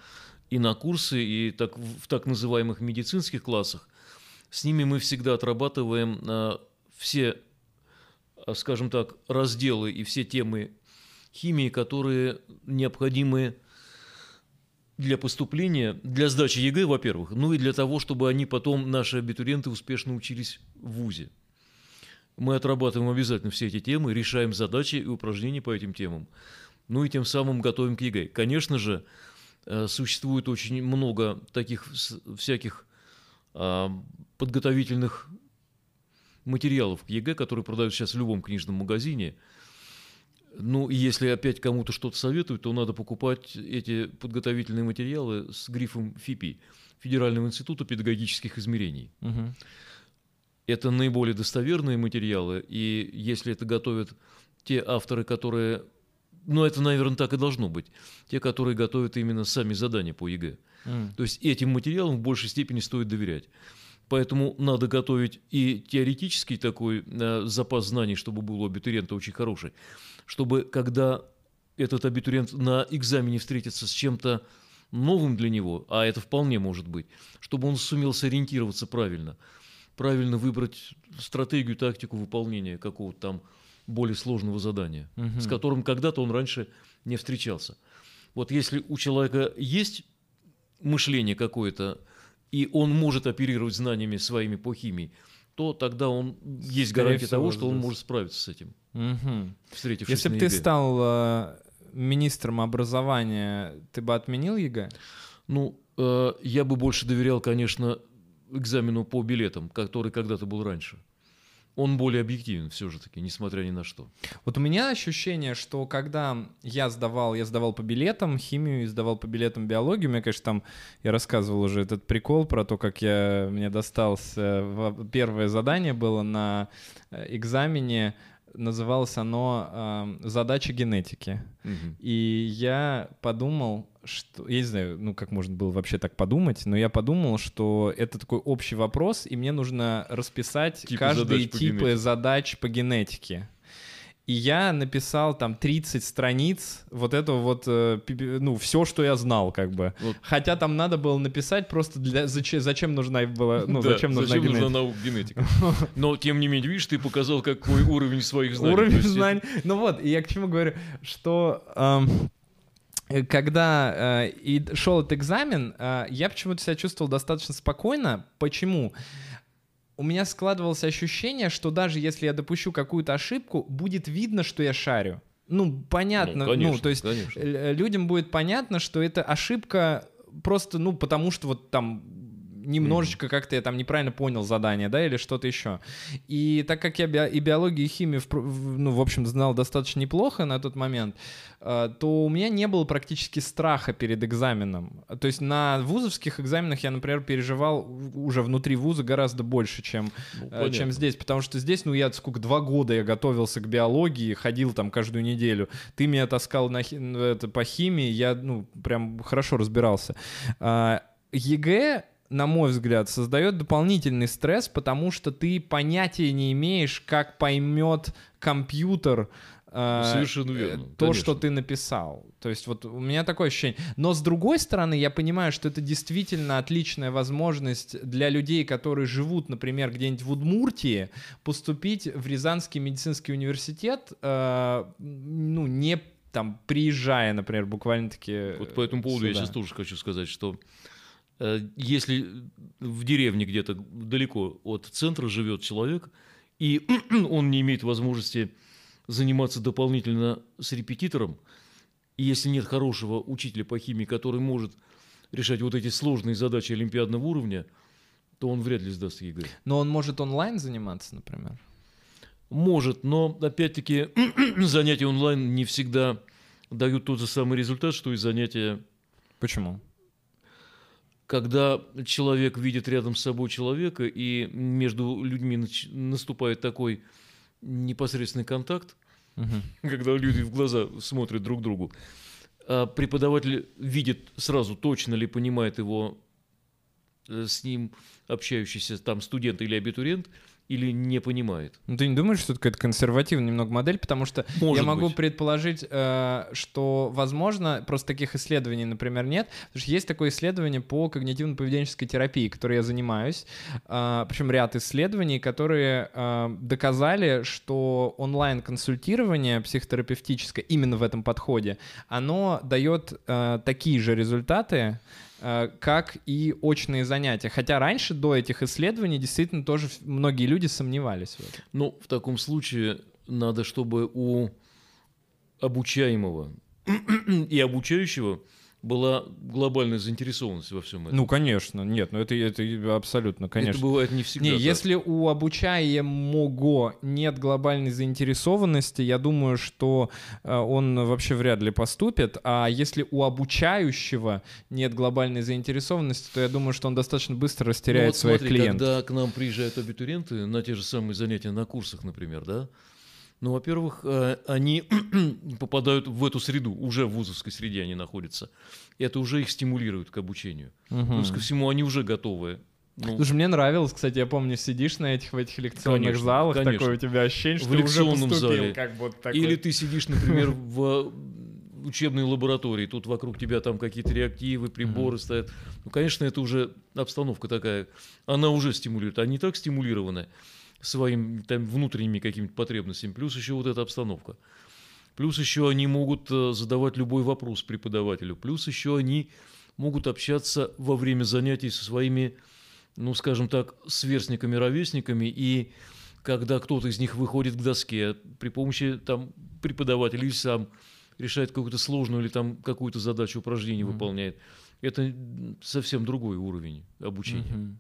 и на курсы, и так, в так называемых медицинских классах, С ними мы всегда отрабатываем а, все, а, скажем так, разделы и все темы химии, которые необходимы для поступления, для сдачи ЕГЭ, во-первых, ну и для того, чтобы они потом, наши абитуриенты, успешно учились в ВУЗе. Мы отрабатываем обязательно все эти темы, решаем задачи и упражнения по этим темам. Ну и тем самым готовим к ЕГЭ. Конечно же, э, существует очень много таких всяких а, подготовительных материалов к ЕГЭ, которые продают сейчас в любом книжном магазине. Ну, и если опять кому-то что-то советуют, то надо покупать эти подготовительные материалы с грифом ФИПИ, Федерального института педагогических измерений. Угу. Это наиболее достоверные материалы, и если это готовят те авторы, которые... Ну, это, наверное, так и должно быть. Те, которые готовят именно сами задания по ЕГЭ. Mm. То есть этим материалам в большей степени стоит доверять. Поэтому надо готовить и теоретический такой э, запас знаний, чтобы был у абитуриента очень хороший, чтобы когда этот абитуриент на экзамене встретится с чем-то новым для него, а это вполне может быть, чтобы он сумел сориентироваться правильно, правильно выбрать стратегию, тактику выполнения какого-то там более сложного задания, угу. с которым когда-то он раньше не встречался. Вот если у человека есть мышление какое-то, и он может оперировать знаниями своими по химии, то тогда он есть Скорее гарантия всего, того, что он может справиться с этим. Угу. Встретившись Если бы ты стал э, министром образования, ты бы отменил ЕГЭ? Ну, э, я бы больше доверял, конечно, экзамену по билетам, который когда-то был раньше он более объективен все же таки, несмотря ни на что. Вот у меня ощущение, что когда я сдавал, я сдавал по билетам химию и сдавал по билетам биологию, мне, конечно, там, я рассказывал уже этот прикол про то, как я, мне достался, первое задание было на э, экзамене, называлось оно э, «Задача генетики». Угу. И я подумал, что... Я не знаю, ну, как можно было вообще так подумать, но я подумал, что это такой общий вопрос, и мне нужно расписать типы каждые типы задач по генетике. И я написал там 30 страниц вот этого вот, э, ну, все, что я знал, как бы. Вот. Хотя там надо было написать просто для зачем, зачем нужна была, ну, да, зачем нужна зачем генетика. нужна наука генетика. Но, тем не менее, видишь, ты показал, какой уровень своих знаний. Уровень знаний. Ну вот, и я к чему говорю, что... когда э, и шел этот экзамен, э, я почему-то себя чувствовал достаточно спокойно. Почему? у меня складывалось ощущение, что даже если я допущу какую-то ошибку, будет видно, что я шарю. Ну, понятно, ну, конечно, ну то есть конечно. людям будет понятно, что это ошибка просто, ну, потому что вот там немножечко mm-hmm. как-то я там неправильно понял задание, да, или что-то еще. И так как я би- и биологию, и химию, в, ну, в общем, знал достаточно неплохо на тот момент, э, то у меня не было практически страха перед экзаменом. То есть на вузовских экзаменах я, например, переживал уже внутри вуза гораздо больше, чем, ну, э, чем здесь, потому что здесь, ну, я сколько, два года я готовился к биологии, ходил там каждую неделю. Ты меня таскал на, это, по химии, я, ну, прям хорошо разбирался. А, ЕГЭ на мой взгляд, создает дополнительный стресс, потому что ты понятия не имеешь, как поймет компьютер э, Совершенно верно. То, конечно. что ты написал. То есть вот у меня такое ощущение. Но с другой стороны, я понимаю, что это действительно отличная возможность для людей, которые живут, например, где-нибудь в Удмуртии, поступить в Рязанский медицинский университет, э, ну, не там приезжая, например, буквально-таки Вот по этому поводу сюда. я сейчас тоже хочу сказать, что Э, если в деревне где-то далеко от центра живет человек, и он не имеет возможности заниматься дополнительно с репетитором, и если нет хорошего учителя по химии, который может решать вот эти сложные задачи олимпиадного уровня, то он вряд ли сдаст ЕГЭ. Но он может онлайн заниматься, например? Может, но опять-таки занятия онлайн не всегда дают тот же самый результат, что и занятия... Почему? Когда человек видит рядом с собой человека, и между людьми наступает такой непосредственный контакт, угу. когда люди в глаза смотрят друг другу, а преподаватель видит сразу, точно ли понимает его э, с ним общающийся там студент или абитуриент, или не понимает. Ну, ты не думаешь, что это какая-то консервативная немного модель? Потому что Может я могу быть. предположить, э, что, возможно, просто таких исследований, например, нет. Потому что есть такое исследование по когнитивно-поведенческой терапии, которой я занимаюсь. Э, причем ряд исследований, которые э, доказали, что онлайн-консультирование психотерапевтическое именно в этом подходе, оно дает э, такие же результаты, как и очные занятия. Хотя раньше, до этих исследований, действительно тоже многие люди сомневались в этом. Ну, в таком случае надо, чтобы у обучаемого и обучающего была глобальная заинтересованность во всем этом. Ну, конечно, нет, ну это, это абсолютно, Это конечно. бывает не всегда. Не, так. если у обучаемого нет глобальной заинтересованности, я думаю, что э, он вообще вряд ли поступит. А если у обучающего нет глобальной заинтересованности, то я думаю, что он достаточно быстро Ну, растеряет вот своих смотри, клиентов. когда к нам приезжают абитуриенты на те же самые занятия на курсах, например, да, ну, во-первых, э, они попадают в эту среду, уже в вузовской среде они находятся. И это уже их стимулирует к обучению. Мгм. Плюс ко всему, они уже готовы. Ну, Слушай, мне нравилось, кстати, я помню, сидишь на этих в этих лекционных Конечно, залах, конечно. такое у тебя ощущение, что В ты уже поступил, зале. как будто такой. Или ты сидишь, например, в учебной лаборатории, тут вокруг тебя там какие-то реактивы, приборы стоят. Ну, конечно, это уже обстановка такая, она уже стимулирует, не так стимулированы своими там внутренними какими-то потребностями, плюс еще вот эта обстановка. Плюс еще они могут э, задавать любой вопрос преподавателю, плюс еще они могут общаться во время занятий со своими, ну, скажем так, сверстниками, ровесниками, и когда кто-то из них выходит к доске при помощи там преподавателя или сам решает какую-то сложную или там какую-то задачу упражнение Мгм. выполняет, это совсем другой уровень обучения. Мгм.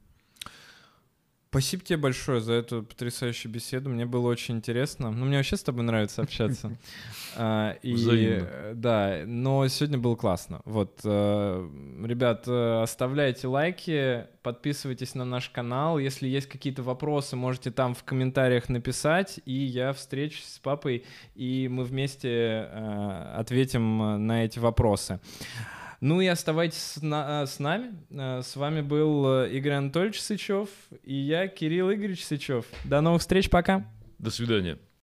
Спасибо тебе большое за эту потрясающую беседу. Мне было очень интересно. Ну, мне вообще с тобой нравится общаться. А, И, да, но сегодня было классно. Вот, э, ребят, э, оставляйте лайки, подписывайтесь на наш канал. Если есть какие-то вопросы, можете там в комментариях написать, и я встречусь с папой, и мы вместе э, ответим на эти вопросы. Ну и оставайтесь с, на- э, с нами. Э, С вами был э, Игорь Анатольевич Сычев и я, Кирилл Игоревич Сычев. До новых встреч, пока! До свидания.